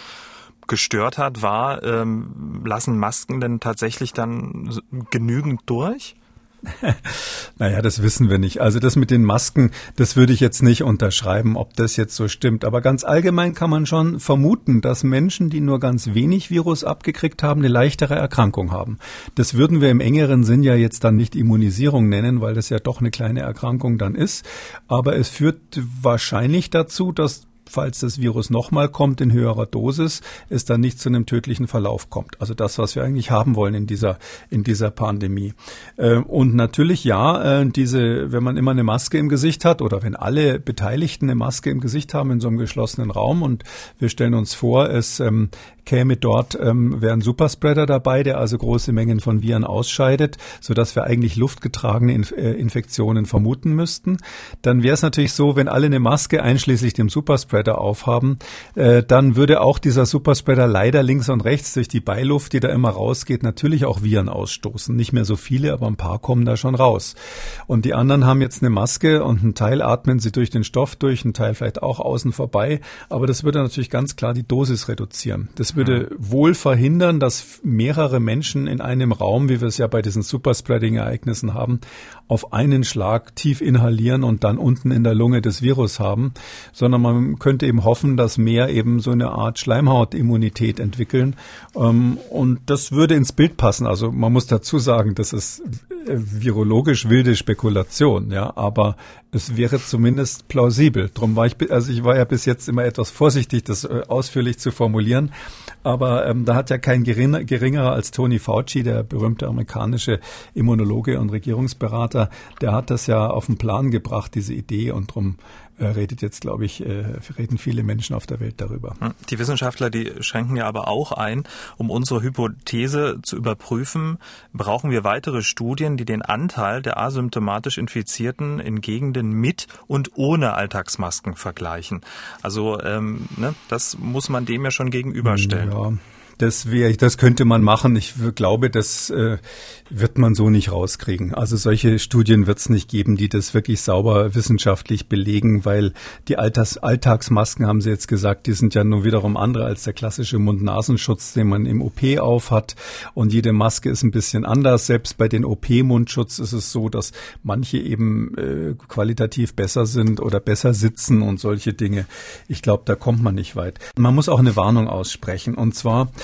gestört hat, war, ähm, lassen Masken denn tatsächlich dann genügend durch? naja, das wissen wir nicht. Also das mit den Masken, das würde ich jetzt nicht unterschreiben, ob das jetzt so stimmt. Aber ganz allgemein kann man schon vermuten, dass Menschen, die nur ganz wenig Virus abgekriegt haben, eine leichtere Erkrankung haben. Das würden wir im engeren Sinn ja jetzt dann nicht Immunisierung nennen, weil das ja doch eine kleine Erkrankung dann ist. Aber es führt wahrscheinlich dazu, dass falls das Virus nochmal kommt in höherer Dosis, es dann nicht zu einem tödlichen Verlauf kommt. Also das, was wir eigentlich haben wollen in dieser, in dieser Pandemie. Äh, und natürlich ja, äh, diese, wenn man immer eine Maske im Gesicht hat oder wenn alle Beteiligten eine Maske im Gesicht haben in so einem geschlossenen Raum und wir stellen uns vor, es ähm, käme dort, ähm, wäre ein Superspreader dabei, der also große Mengen von Viren ausscheidet, sodass wir eigentlich luftgetragene äh, Infektionen vermuten müssten. Dann wäre es natürlich so, wenn alle eine Maske einschließlich dem Superspreader aufhaben, äh, dann würde auch dieser Superspreader leider links und rechts durch die Beiluft, die da immer rausgeht, natürlich auch Viren ausstoßen. Nicht mehr so viele, aber ein paar kommen da schon raus. Und die anderen haben jetzt eine Maske und einen Teil atmen sie durch den Stoff durch, einen Teil vielleicht auch außen vorbei. Aber das würde natürlich ganz klar die Dosis reduzieren. Das würde wohl verhindern, dass mehrere Menschen in einem Raum, wie wir es ja bei diesen Superspreading-Ereignissen haben, auf einen Schlag tief inhalieren und dann unten in der Lunge das Virus haben, sondern man könnte eben hoffen, dass mehr eben so eine Art Schleimhautimmunität entwickeln. Ähm, und das würde ins Bild passen. Also man muss dazu sagen, das ist äh, virologisch wilde Spekulation, ja, aber es wäre zumindest plausibel. Drum war ich, also ich war ja bis jetzt immer etwas vorsichtig, das äh, ausführlich zu formulieren. Aber ähm, da hat ja kein geringer, geringerer als Tony Fauci, der berühmte amerikanische Immunologe und Regierungsberater, der hat das ja auf den Plan gebracht, diese Idee. Und drum äh, redet jetzt, glaube ich, äh, reden viele Menschen auf der Welt darüber. Hm. Die Wissenschaftler, die schränken ja aber auch ein, um unsere Hypothese zu überprüfen, brauchen wir weitere Studien, die den Anteil der asymptomatisch Infizierten in Gegenden mit und ohne Alltagsmasken vergleichen. Also ähm, ne, das muss man dem ja schon gegenüberstellen. Ja. Das wäre, das könnte man machen. Ich glaube, das äh, wird man so nicht rauskriegen. Also solche Studien wird es nicht geben, die das wirklich sauber wissenschaftlich belegen, weil die Alltags Alltagsmasken, haben Sie jetzt gesagt, die sind ja nun wiederum andere als der klassische Mund-Nasenschutz, den man im OP aufhat. Und jede Maske ist ein bisschen anders. Selbst bei den OP-Mundschutz ist es so, dass manche eben äh, qualitativ besser sind oder besser sitzen und solche Dinge. Ich glaube, da kommt man nicht weit. Man muss auch eine Warnung aussprechen. Und zwar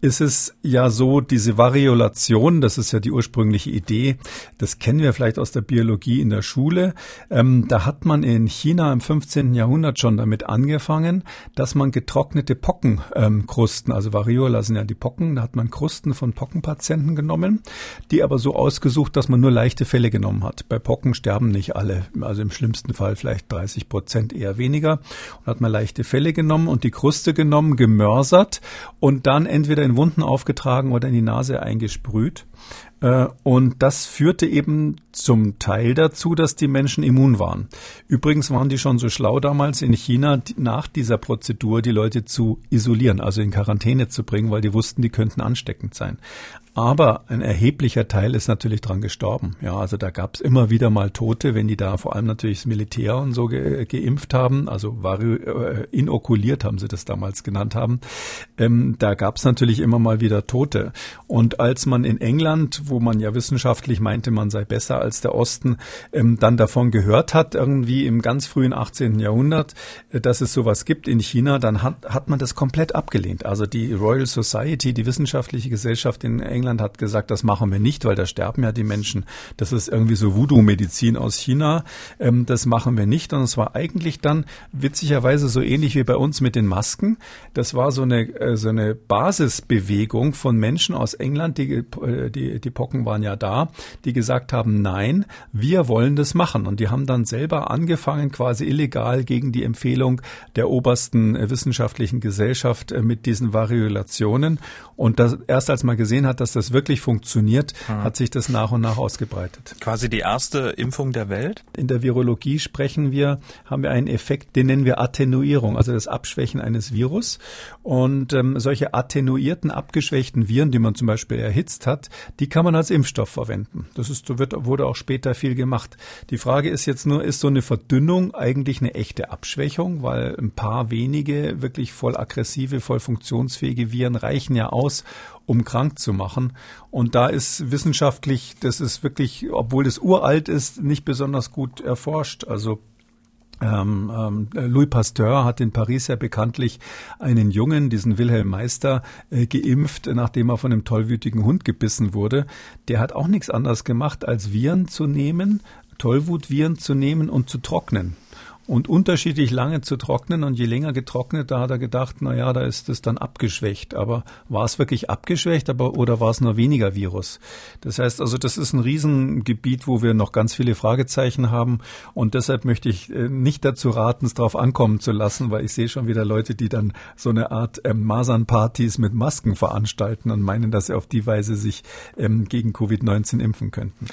ist es ja so, diese Variolation, das ist ja die ursprüngliche Idee, das kennen wir vielleicht aus der Biologie in der Schule. Ähm, da hat man in China im 15. Jahrhundert schon damit angefangen, dass man getrocknete Pockenkrusten, ähm, also Variola sind ja die Pocken, da hat man Krusten von Pockenpatienten genommen, die aber so ausgesucht, dass man nur leichte Fälle genommen hat. Bei Pocken sterben nicht alle, also im schlimmsten Fall vielleicht 30 Prozent eher weniger. Und hat man leichte Fälle genommen und die Kruste genommen, gemörsert und dann entweder in Wunden aufgetragen oder in die Nase eingesprüht. Äh, und das führte eben zum Teil dazu, dass die Menschen immun waren. Übrigens waren die schon so schlau damals in China, nach dieser Prozedur die Leute zu isolieren, also in Quarantäne zu bringen, weil die wussten, die könnten ansteckend sein. Aber ein erheblicher Teil ist natürlich dran gestorben. Ja, also da gab es immer wieder mal Tote, wenn die da vor allem natürlich das Militär und so ge geimpft haben, also war, äh, inokuliert haben sie das damals genannt haben. Ähm, da gab es natürlich immer mal wieder Tote. Und als man in England, wo man ja wissenschaftlich meinte, man sei besser als der Osten, ähm, dann davon gehört hat, irgendwie im ganz frühen 18. Jahrhundert, äh, dass es sowas gibt in China, dann hat, hat man das komplett abgelehnt. Also die Royal Society, die wissenschaftliche Gesellschaft in England, England hat gesagt, das machen wir nicht, weil da sterben ja die Menschen. Das ist irgendwie so Voodoo-Medizin aus China. Ähm, das machen wir nicht. Und es war eigentlich dann witzigerweise so ähnlich wie bei uns mit den Masken. Das war so eine, äh, so eine Basisbewegung von Menschen aus England, die, äh, die, die Pocken waren ja da, die gesagt haben, nein, wir wollen das machen. Und die haben dann selber angefangen, quasi illegal gegen die Empfehlung der obersten äh, wissenschaftlichen Gesellschaft mit diesen Variolationen. Und das, erst als man gesehen hat, dass das wirklich funktioniert, hm. hat sich das nach und nach ausgebreitet. Quasi die erste Impfung der Welt? In der Virologie sprechen wir, haben wir einen Effekt, den nennen wir Attenuierung, also das Abschwächen eines Virus. Und ähm, solche attenuierten, abgeschwächten Viren, die man zum Beispiel erhitzt hat, die kann man als Impfstoff verwenden. Das ist, wird, wurde auch später viel gemacht. Die Frage ist jetzt nur, ist so eine Verdünnung eigentlich eine echte Abschwächung, weil ein paar wenige wirklich voll aggressive, voll funktionsfähige Viren reichen ja aus, um krank zu machen. Und da ist wissenschaftlich, das ist wirklich, obwohl es uralt ist, nicht besonders gut erforscht. Also ähm, ähm, Louis Pasteur hat in Paris ja bekanntlich einen Jungen, diesen Wilhelm Meister, äh, geimpft, nachdem er von einem tollwütigen Hund gebissen wurde. Der hat auch nichts anderes gemacht, als Viren zu nehmen, Tollwutviren zu nehmen und zu trocknen und unterschiedlich lange zu trocknen. Und je länger getrocknet, da hat er gedacht, na ja, da ist es dann abgeschwächt. Aber war es wirklich abgeschwächt, aber oder war es nur weniger Virus? Das heißt also, das ist ein Riesengebiet, wo wir noch ganz viele Fragezeichen haben. Und deshalb möchte ich äh, nicht dazu raten, es darauf ankommen zu lassen, weil ich sehe schon wieder Leute, die dann so eine Art ähm, Masernpartys mit Masken veranstalten und meinen, dass sie auf die Weise sich ähm, gegen Covid-19 impfen könnten.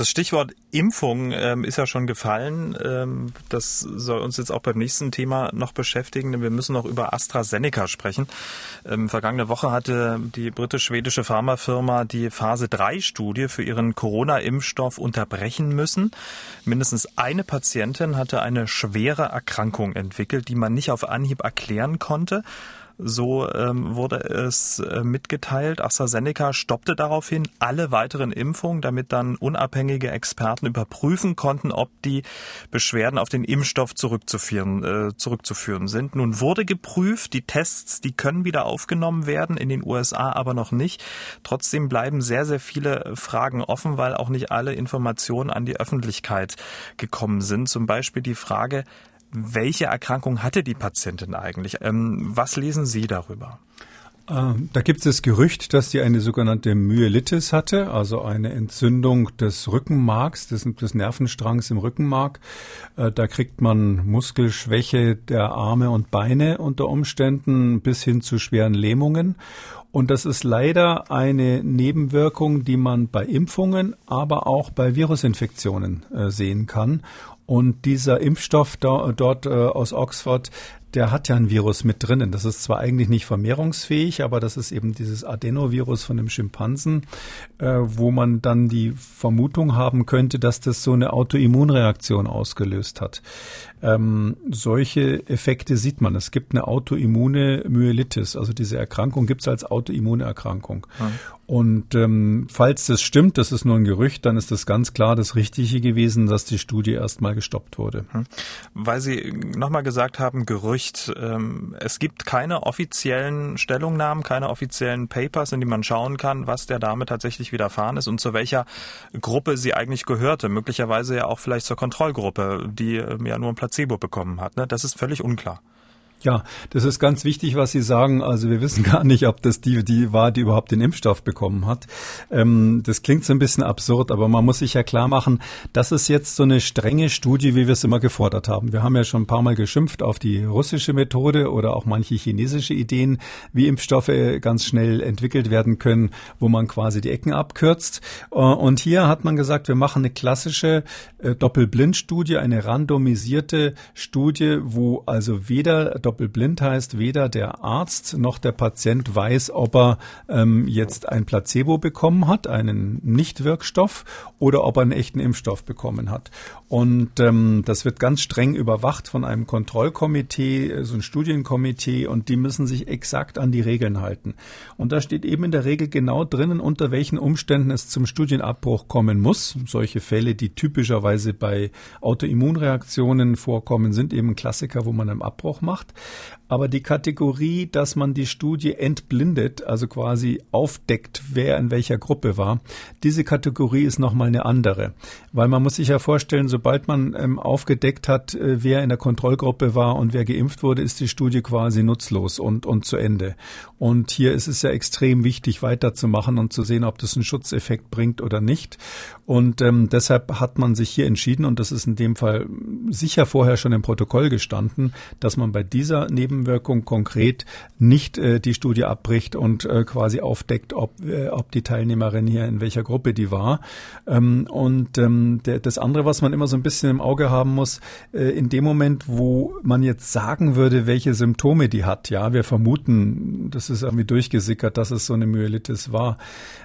Das Stichwort Impfung ähm, ist ja schon gefallen. Ähm, das soll uns jetzt auch beim nächsten Thema noch beschäftigen, denn wir müssen noch über AstraZeneca sprechen. Ähm, vergangene Woche hatte die britisch-schwedische Pharmafirma die Phase 3 Studie für ihren Corona-Impfstoff unterbrechen müssen. Mindestens eine Patientin hatte eine schwere Erkrankung entwickelt, die man nicht auf Anhieb erklären konnte. So ähm, wurde es äh, mitgeteilt. AstraZeneca stoppte daraufhin alle weiteren Impfungen, damit dann unabhängige Experten überprüfen konnten, ob die Beschwerden auf den Impfstoff zurückzuführen, äh, zurückzuführen sind. Nun wurde geprüft, die Tests, die können wieder aufgenommen werden, in den USA aber noch nicht. Trotzdem bleiben sehr, sehr viele Fragen offen, weil auch nicht alle Informationen an die Öffentlichkeit gekommen sind. Zum Beispiel die Frage, welche Erkrankung hatte die Patientin eigentlich? Ähm, was lesen Sie darüber? Ähm, da gibt es das Gerücht, dass sie eine sogenannte Myelitis hatte, also eine Entzündung des Rückenmarks, des, des Nervenstrangs im Rückenmark. Äh, da kriegt man Muskelschwäche der Arme und Beine unter Umständen bis hin zu schweren Lähmungen. Und das ist leider eine Nebenwirkung, die man bei Impfungen, aber auch bei Virusinfektionen äh, sehen kann. Und dieser Impfstoff da, dort äh, aus Oxford, der hat ja ein Virus mit drinnen. Das ist zwar eigentlich nicht vermehrungsfähig, aber das ist eben dieses Adenovirus von dem Schimpansen, äh, wo man dann die Vermutung haben könnte, dass das so eine Autoimmunreaktion ausgelöst hat. Ähm, solche Effekte sieht man. Es gibt eine autoimmune Myelitis, also diese Erkrankung gibt es als autoimmune Erkrankung. Ja. Und ähm, falls das stimmt, das ist nur ein Gerücht, dann ist das ganz klar das Richtige gewesen, dass die Studie erstmal gestoppt wurde. Hm. Weil Sie nochmal gesagt haben, Gerücht. Ähm, es gibt keine offiziellen Stellungnahmen, keine offiziellen Papers, in die man schauen kann, was der Dame tatsächlich widerfahren ist und zu welcher Gruppe sie eigentlich gehörte. Möglicherweise ja auch vielleicht zur Kontrollgruppe, die ähm, ja nur ein Placebo bekommen hat. Ne? Das ist völlig unklar. Ja, das ist ganz wichtig, was Sie sagen. Also wir wissen gar nicht, ob das die, die war, die überhaupt den Impfstoff bekommen hat. Ähm, das klingt so ein bisschen absurd, aber man muss sich ja klar machen, das ist jetzt so eine strenge Studie, wie wir es immer gefordert haben. Wir haben ja schon ein paar Mal geschimpft auf die russische Methode oder auch manche chinesische Ideen, wie Impfstoffe ganz schnell entwickelt werden können, wo man quasi die Ecken abkürzt. Äh, und hier hat man gesagt, wir machen eine klassische äh, Doppelblindstudie, eine randomisierte Studie, wo also weder doppelblind heißt, weder der Arzt noch der Patient weiß, ob er ähm, jetzt ein Placebo bekommen hat, einen Nichtwirkstoff, oder ob er einen echten Impfstoff bekommen hat. Und ähm, das wird ganz streng überwacht von einem Kontrollkomitee, so ein Studienkomitee, und die müssen sich exakt an die Regeln halten. Und da steht eben in der Regel genau drinnen, unter welchen Umständen es zum Studienabbruch kommen muss. Solche Fälle, die typischerweise bei Autoimmunreaktionen vorkommen, sind eben Klassiker, wo man einen Abbruch macht. Aber die Kategorie, dass man die Studie entblindet, also quasi aufdeckt, wer in welcher Gruppe war, diese Kategorie ist nochmal eine andere. Weil man muss sich ja vorstellen, sobald man ähm, aufgedeckt hat, äh, wer in der Kontrollgruppe war und wer geimpft wurde, ist die Studie quasi nutzlos und, und zu Ende. Und hier ist es ja extrem wichtig, weiterzumachen und zu sehen, ob das einen Schutzeffekt bringt oder nicht. Und ähm, deshalb hat man sich hier entschieden, und das ist in dem Fall sicher vorher schon im Protokoll gestanden, dass man bei dieser Nebenwirkung konkret nicht äh, die Studie abbricht und äh, quasi aufdeckt, ob, äh, ob die Teilnehmerin hier in welcher Gruppe die war. Ähm, und ähm, der, das andere, was man immer so ein bisschen im Auge haben muss, äh, in dem Moment, wo man jetzt sagen würde, welche Symptome die hat, ja, wir vermuten, das ist irgendwie durchgesickert, dass es so eine Myelitis war,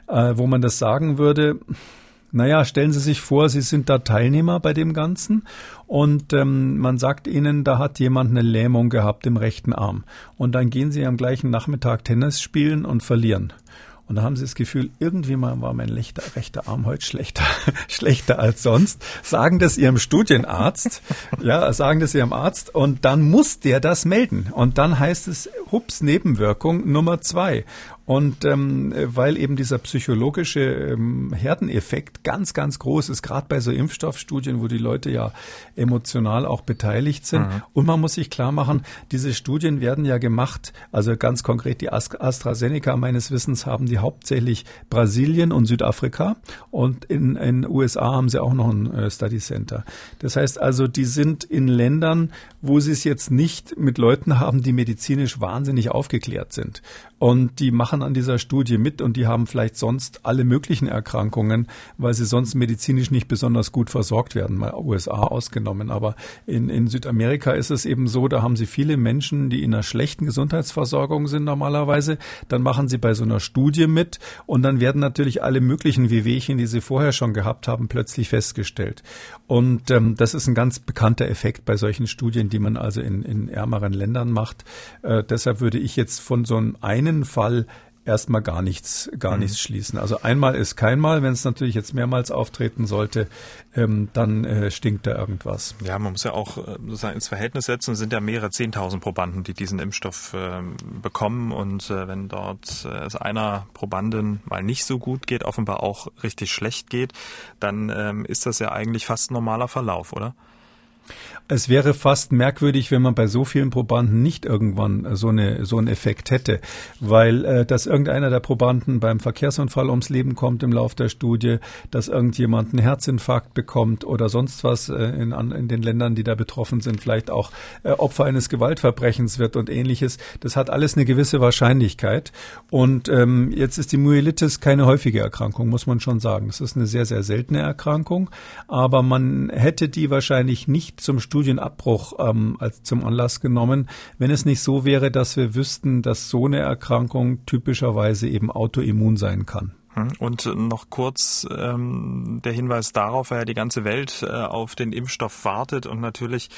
äh, wo man das sagen würde, naja, stellen Sie sich vor, Sie sind da Teilnehmer bei dem Ganzen und ähm, man sagt Ihnen, da hat jemand eine Lähmung gehabt im rechten Arm. Und dann gehen Sie am gleichen Nachmittag Tennis spielen und verlieren. Und da haben sie das Gefühl, irgendwie mal war mein rechter, rechter Arm heute schlechter, schlechter als sonst. Sagen das ihrem Studienarzt, ja, sagen das ihrem Arzt und dann muss der das melden. Und dann heißt es, hups, Nebenwirkung Nummer zwei. Und ähm, weil eben dieser psychologische ähm, Herdeneffekt ganz, ganz groß ist, gerade bei so Impfstoffstudien, wo die Leute ja emotional auch beteiligt sind. Mhm. Und man muss sich klar machen, diese Studien werden ja gemacht, also ganz konkret die AstraZeneca meines Wissens haben die hauptsächlich Brasilien und Südafrika und in in USA haben sie auch noch ein äh, Study Center. Das heißt also, die sind in Ländern, wo sie es jetzt nicht mit Leuten haben, die medizinisch wahnsinnig aufgeklärt sind. Und die machen an dieser Studie mit und die haben vielleicht sonst alle möglichen Erkrankungen, weil sie sonst medizinisch nicht besonders gut versorgt werden, mal USA ausgenommen. Aber in, in Südamerika ist es eben so, da haben sie viele Menschen, die in einer schlechten Gesundheitsversorgung sind normalerweise. Dann machen sie bei so einer Studie mit und dann werden natürlich alle möglichen Wehwehchen, die sie vorher schon gehabt haben, plötzlich festgestellt. Und ähm, das ist ein ganz bekannter Effekt bei solchen Studien, die man also in, in ärmeren Ländern macht. Äh, deshalb würde ich jetzt von so einem einen Fall erstmal gar nichts, gar mhm. nichts schließen. Also einmal ist kein Mal, wenn es natürlich jetzt mehrmals auftreten sollte, ähm, dann äh, stinkt da irgendwas. Ja, man muss ja auch äh, sozusagen ins Verhältnis setzen. Es sind ja mehrere Zehntausend Probanden, die diesen Impfstoff äh, bekommen und äh, wenn dort äh, es einer Probandin mal nicht so gut geht, offenbar auch richtig schlecht geht, dann ähm, ist das ja eigentlich fast ein normaler Verlauf, oder? Es wäre fast merkwürdig, wenn man bei so vielen Probanden nicht irgendwann so, eine, so einen Effekt hätte, weil äh, dass irgendeiner der Probanden beim Verkehrsunfall ums Leben kommt im Lauf der Studie, dass irgendjemand einen Herzinfarkt bekommt oder sonst was äh, in, in den Ländern, die da betroffen sind, vielleicht auch äh, Opfer eines Gewaltverbrechens wird und ähnliches. Das hat alles eine gewisse Wahrscheinlichkeit. Und ähm, jetzt ist die Myelitis keine häufige Erkrankung, muss man schon sagen. Das ist eine sehr, sehr seltene Erkrankung, aber man hätte die wahrscheinlich nicht zum Studienabbruch ähm, als zum Anlass genommen, wenn es nicht so wäre, dass wir wüssten, dass so eine Erkrankung typischerweise eben autoimmun sein kann. Hm. Und noch kurz ähm, der Hinweis darauf, weil ja die ganze Welt äh, auf den Impfstoff wartet und natürlich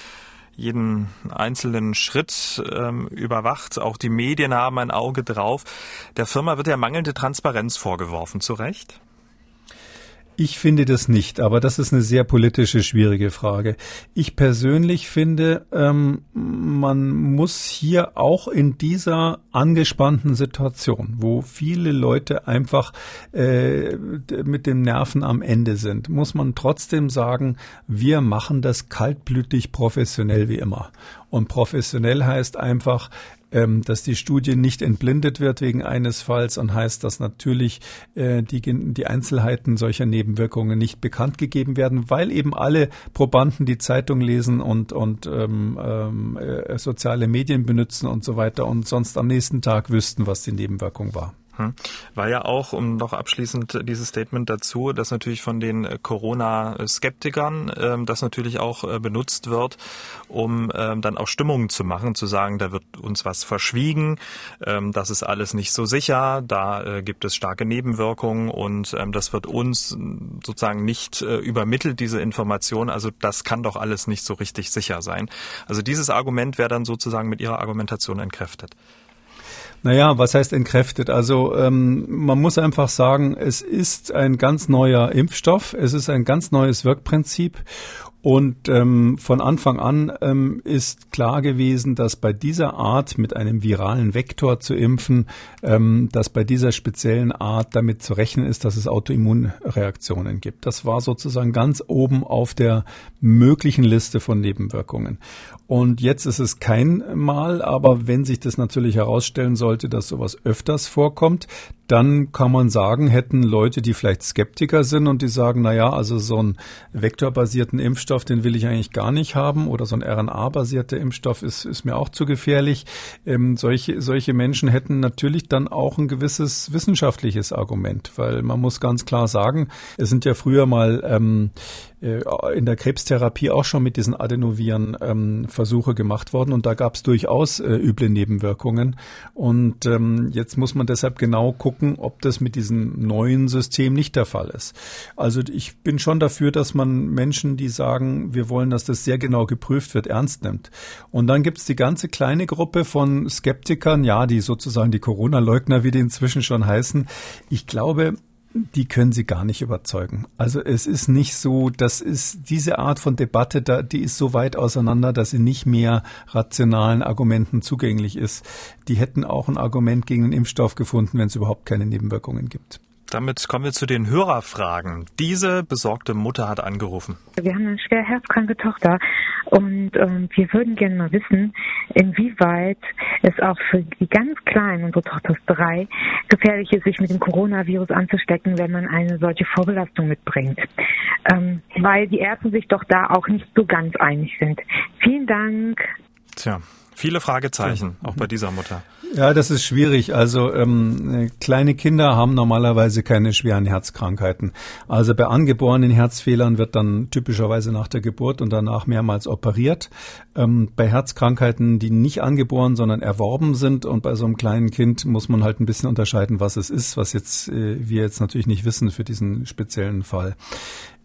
jeden einzelnen Schritt ähm, überwacht. Auch die Medien haben ein Auge drauf. Der Firma wird ja mangelnde Transparenz vorgeworfen, zu Recht? Ich finde das nicht, aber das ist eine sehr politische, schwierige Frage. Ich persönlich finde, ähm, man muss hier auch in dieser angespannten Situation, wo viele Leute einfach äh, mit den Nerven am Ende sind, muss man trotzdem sagen, wir machen das kaltblütig professionell wie immer. Und professionell heißt einfach, ähm, dass die Studie nicht entblindet wird wegen eines Falls und heißt, dass natürlich äh, die, die Einzelheiten solcher Nebenwirkungen nicht bekannt gegeben werden, weil eben alle Probanden die Zeitung lesen und, und ähm, ähm, äh, soziale Medien benutzen und so weiter und sonst am nächsten Tag wüssten, was die Nebenwirkung war. Hm. War ja auch, um noch abschließend dieses Statement dazu, dass natürlich von den äh, Corona-Skeptikern ähm, das natürlich auch äh, benutzt wird, um ähm, dann auch Stimmungen zu machen, zu sagen, da wird uns was verschwiegen, ähm, das ist alles nicht so sicher, da äh, gibt es starke Nebenwirkungen und ähm, das wird uns sozusagen nicht äh, übermittelt, diese Information. Also das kann doch alles nicht so richtig sicher sein. Also dieses Argument wäre dann sozusagen mit Ihrer Argumentation entkräftet. Naja, was heißt entkräftet? Also ähm, man muss einfach sagen, es ist ein ganz neuer Impfstoff, es ist ein ganz neues Wirkprinzip und ähm, von Anfang an ähm, ist klar gewesen, dass bei dieser Art mit einem viralen Vektor zu impfen, ähm, dass bei dieser speziellen Art damit zu rechnen ist, dass es Autoimmunreaktionen gibt. Das war sozusagen ganz oben auf der möglichen Liste von Nebenwirkungen. Und jetzt ist es kein Mal, aber wenn sich das natürlich herausstellen sollte, dass sowas öfters vorkommt, dann kann man sagen, hätten Leute, die vielleicht Skeptiker sind und die sagen, na ja, also so einen vektorbasierten Impfstoff, den will ich eigentlich gar nicht haben oder so ein RNA-basierter Impfstoff ist, ist mir auch zu gefährlich. Ähm, solche, solche Menschen hätten natürlich dann auch ein gewisses wissenschaftliches Argument, weil man muss ganz klar sagen, es sind ja früher mal ähm, äh, in der Krebstherapie auch schon mit diesen Adenoviren ähm, Versuche gemacht worden und da gab es durchaus äh, üble Nebenwirkungen. Und ähm, jetzt muss man deshalb genau gucken, ob das mit diesem neuen System nicht der Fall ist. Also ich bin schon dafür, dass man Menschen, die sagen, wir wollen, dass das sehr genau geprüft wird, ernst nimmt. Und dann gibt es die ganze kleine Gruppe von Skeptikern, ja, die sozusagen die Corona-Leugner, wie die inzwischen schon heißen. Ich glaube, die können sie gar nicht überzeugen. Also es ist nicht so, das ist diese Art von Debatte, da, die ist so weit auseinander, dass sie nicht mehr rationalen Argumenten zugänglich ist. Die hätten auch ein Argument gegen den Impfstoff gefunden, wenn es überhaupt keine Nebenwirkungen gibt. Damit kommen wir zu den Hörerfragen. Diese besorgte Mutter hat angerufen. Wir haben eine schwer herzkranke Tochter und ähm, wir würden gerne mal wissen, inwieweit es auch für die ganz Kleinen, unsere Tochter ist drei, gefährlich ist, sich mit dem Coronavirus anzustecken, wenn man eine solche Vorbelastung mitbringt. Ähm, weil die Ärzte sich doch da auch nicht so ganz einig sind. Vielen Dank. Tja, viele Fragezeichen, auch bei dieser Mutter. Ja, das ist schwierig. Also ähm, kleine Kinder haben normalerweise keine schweren Herzkrankheiten. Also bei angeborenen Herzfehlern wird dann typischerweise nach der Geburt und danach mehrmals operiert. Ähm, bei Herzkrankheiten, die nicht angeboren, sondern erworben sind und bei so einem kleinen Kind muss man halt ein bisschen unterscheiden, was es ist, was jetzt äh, wir jetzt natürlich nicht wissen für diesen speziellen Fall.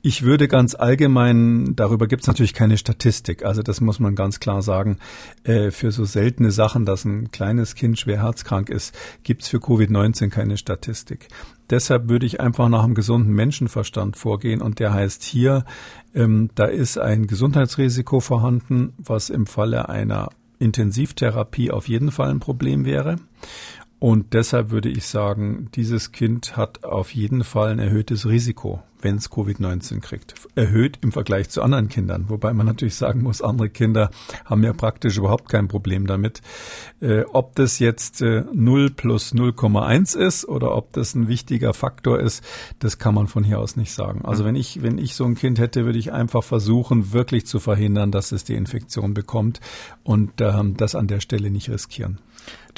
Ich würde ganz allgemein, darüber gibt es natürlich keine Statistik, also das muss man ganz klar sagen, äh, für so seltene Sachen, dass ein kleines Kind schwer herzkrank ist, gibt es für Covid-19 keine Statistik. Deshalb würde ich einfach nach einem gesunden Menschenverstand vorgehen und der heißt hier, ähm, da ist ein Gesundheitsrisiko vorhanden, was im Falle einer Intensivtherapie auf jeden Fall ein Problem wäre. Und deshalb würde ich sagen, dieses Kind hat auf jeden Fall ein erhöhtes Risiko, wenn es Covid-19 kriegt. Erhöht im Vergleich zu anderen Kindern. Wobei man natürlich sagen muss, andere Kinder haben ja praktisch überhaupt kein Problem damit. Äh, ob das jetzt äh, 0 plus 0,1 ist oder ob das ein wichtiger Faktor ist, das kann man von hier aus nicht sagen. Also wenn ich, wenn ich so ein Kind hätte, würde ich einfach versuchen, wirklich zu verhindern, dass es die Infektion bekommt und ähm, das an der Stelle nicht riskieren.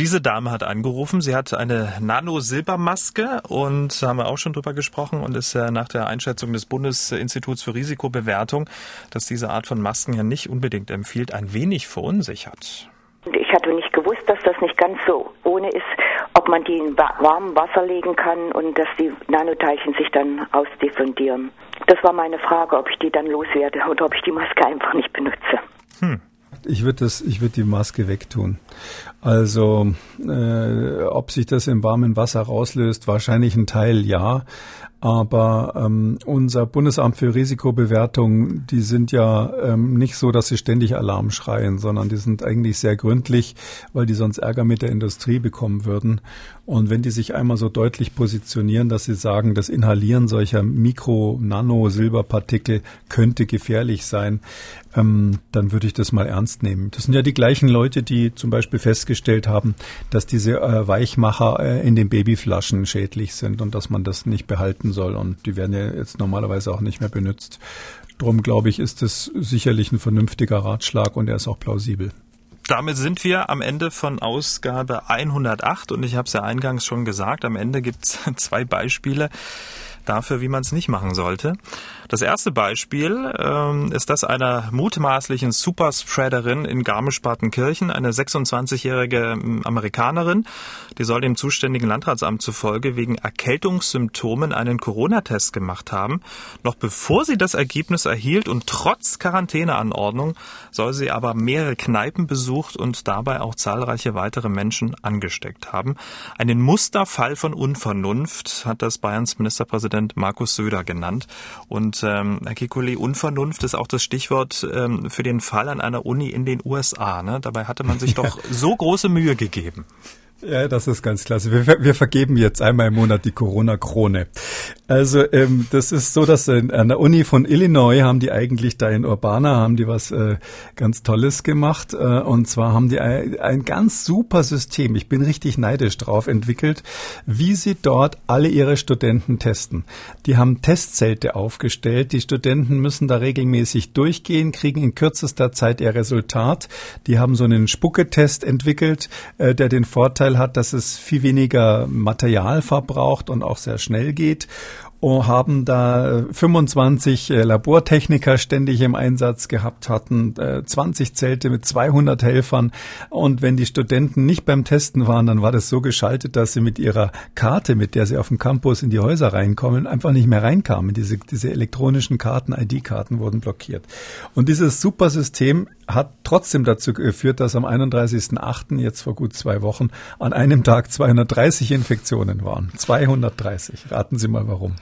Diese Dame hat angerufen. Sie hat eine Nano-Silbermaske und haben wir auch schon drüber gesprochen und ist ja nach der Einschätzung des Bundesinstituts für Risikobewertung, dass diese Art von Masken ja nicht unbedingt empfiehlt, ein wenig verunsichert. Ich hatte nicht gewusst, dass das nicht ganz so ohne ist, ob man die in warmem Wasser legen kann und dass die Nanoteilchen sich dann ausdiffundieren. Das war meine Frage, ob ich die dann loswerde oder ob ich die Maske einfach nicht benutze. Hm. Ich würde das, ich würde die Maske wegtun. Also, äh, ob sich das im warmen Wasser rauslöst, wahrscheinlich ein Teil ja. Aber ähm, unser Bundesamt für Risikobewertung, die sind ja ähm, nicht so, dass sie ständig Alarm schreien, sondern die sind eigentlich sehr gründlich, weil die sonst Ärger mit der Industrie bekommen würden. Und wenn die sich einmal so deutlich positionieren, dass sie sagen, das Inhalieren solcher Mikro-Nano-Silberpartikel könnte gefährlich sein, ähm, dann würde ich das mal ernst nehmen. Das sind ja die gleichen Leute, die zum Beispiel festgestellt haben, dass diese äh, Weichmacher äh, in den Babyflaschen schädlich sind und dass man das nicht behalten soll. Und die werden ja jetzt normalerweise auch nicht mehr benutzt. Drum glaube ich, ist das sicherlich ein vernünftiger Ratschlag und er ist auch plausibel. Damit sind wir am Ende von Ausgabe 108 und ich habe es ja eingangs schon gesagt, am Ende gibt es zwei Beispiele dafür, wie man es nicht machen sollte. Das erste Beispiel ähm, ist das einer mutmaßlichen Superspreaderin in Garmisch-Partenkirchen, eine 26-jährige ähm, Amerikanerin. Die soll dem zuständigen Landratsamt zufolge wegen Erkältungssymptomen einen Corona-Test gemacht haben. Noch bevor sie das Ergebnis erhielt und trotz Quarantäneanordnung soll sie aber mehrere Kneipen besucht und dabei auch zahlreiche weitere Menschen angesteckt haben. Einen Musterfall von Unvernunft hat das Bayerns Ministerpräsident Markus Söder genannt. Und und ähm, Herr Kikuli, Unvernunft ist auch das Stichwort ähm, für den Fall an einer Uni in den USA. Ne? Dabei hatte man sich doch so große Mühe gegeben. Ja, das ist ganz klasse. Wir, wir vergeben jetzt einmal im Monat die Corona-Krone. Also ähm, das ist so, dass in, an der Uni von Illinois haben die eigentlich da in Urbana haben die was äh, ganz Tolles gemacht. Äh, und zwar haben die ein, ein ganz super System, ich bin richtig neidisch drauf, entwickelt, wie sie dort alle ihre Studenten testen. Die haben Testzelte aufgestellt. Die Studenten müssen da regelmäßig durchgehen, kriegen in kürzester Zeit ihr Resultat. Die haben so einen Spucketest entwickelt, äh, der den Vorteil Vorteil hat, dass es viel weniger Material verbraucht und auch sehr schnell geht haben da 25 äh, Labortechniker ständig im Einsatz gehabt, hatten 20 äh, Zelte mit 200 Helfern. Und wenn die Studenten nicht beim Testen waren, dann war das so geschaltet, dass sie mit ihrer Karte, mit der sie auf dem Campus in die Häuser reinkommen, einfach nicht mehr reinkamen. Diese, diese elektronischen Karten, ID-Karten wurden blockiert. Und dieses super System hat trotzdem dazu geführt, dass am 31.08., jetzt vor gut zwei Wochen, an einem Tag 230 Infektionen waren. 230. Raten Sie mal warum.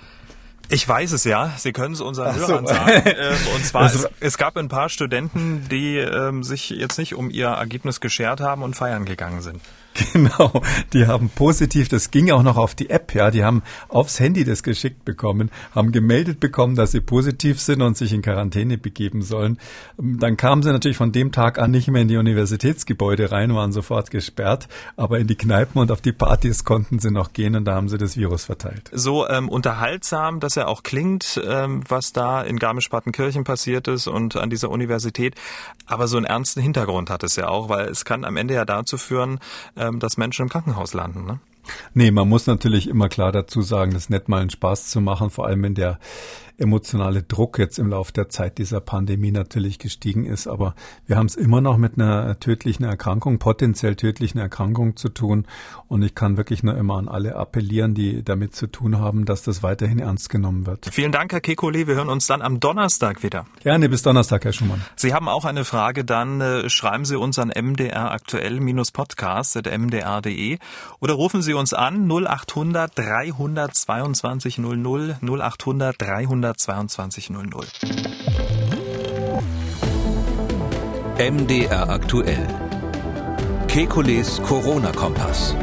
Ich weiß es ja. Sie können es unseren so. Hörern sagen. Ähm, und zwar, es, es, gab ein paar Studenten, die ähm, sich jetzt nicht um ihr Ergebnis geschert haben und feiern gegangen sind. Genau, die haben positiv, das ging auch noch auf die App, ja, die haben aufs Handy das geschickt bekommen, haben gemeldet bekommen, dass sie positiv sind und sich in Quarantäne begeben sollen. Dann kamen sie natürlich von dem Tag an nicht mehr in die Universitätsgebäude rein, waren sofort gesperrt, aber in die Kneipen und auf die Partys konnten sie noch gehen und da haben sie das Virus verteilt. So ähm, unterhaltsam, dass er auch klingt, ähm, was da in Garmisch-Partenkirchen passiert ist und an dieser Universität, aber so einen ernsten Hintergrund hat es ja auch, weil es kann am Ende ja dazu führen, ähm, dass Menschen im Krankenhaus landen. Ne? Nee, man muss natürlich immer klar dazu sagen, das nicht mal einen Spaß zu machen, vor allem wenn der emotionale Druck jetzt im Laufe der Zeit dieser Pandemie natürlich gestiegen ist. Aber wir haben es immer noch mit einer tödlichen Erkrankung, potenziell tödlichen Erkrankung zu tun. Und ich kann wirklich nur immer an alle appellieren, die damit zu tun haben, dass das weiterhin ernst genommen wird. Vielen Dank, Herr Kekulé. Wir hören uns dann am Donnerstag wieder. Gerne, bis Donnerstag, Herr Schumann. Sie haben auch eine Frage, dann äh, schreiben Sie uns an mdraktuell-podcast.mdr.de oder rufen Sie uns an 0800 322 00 0800 322 2200. MDR aktuell. Kekules Corona-Kompass.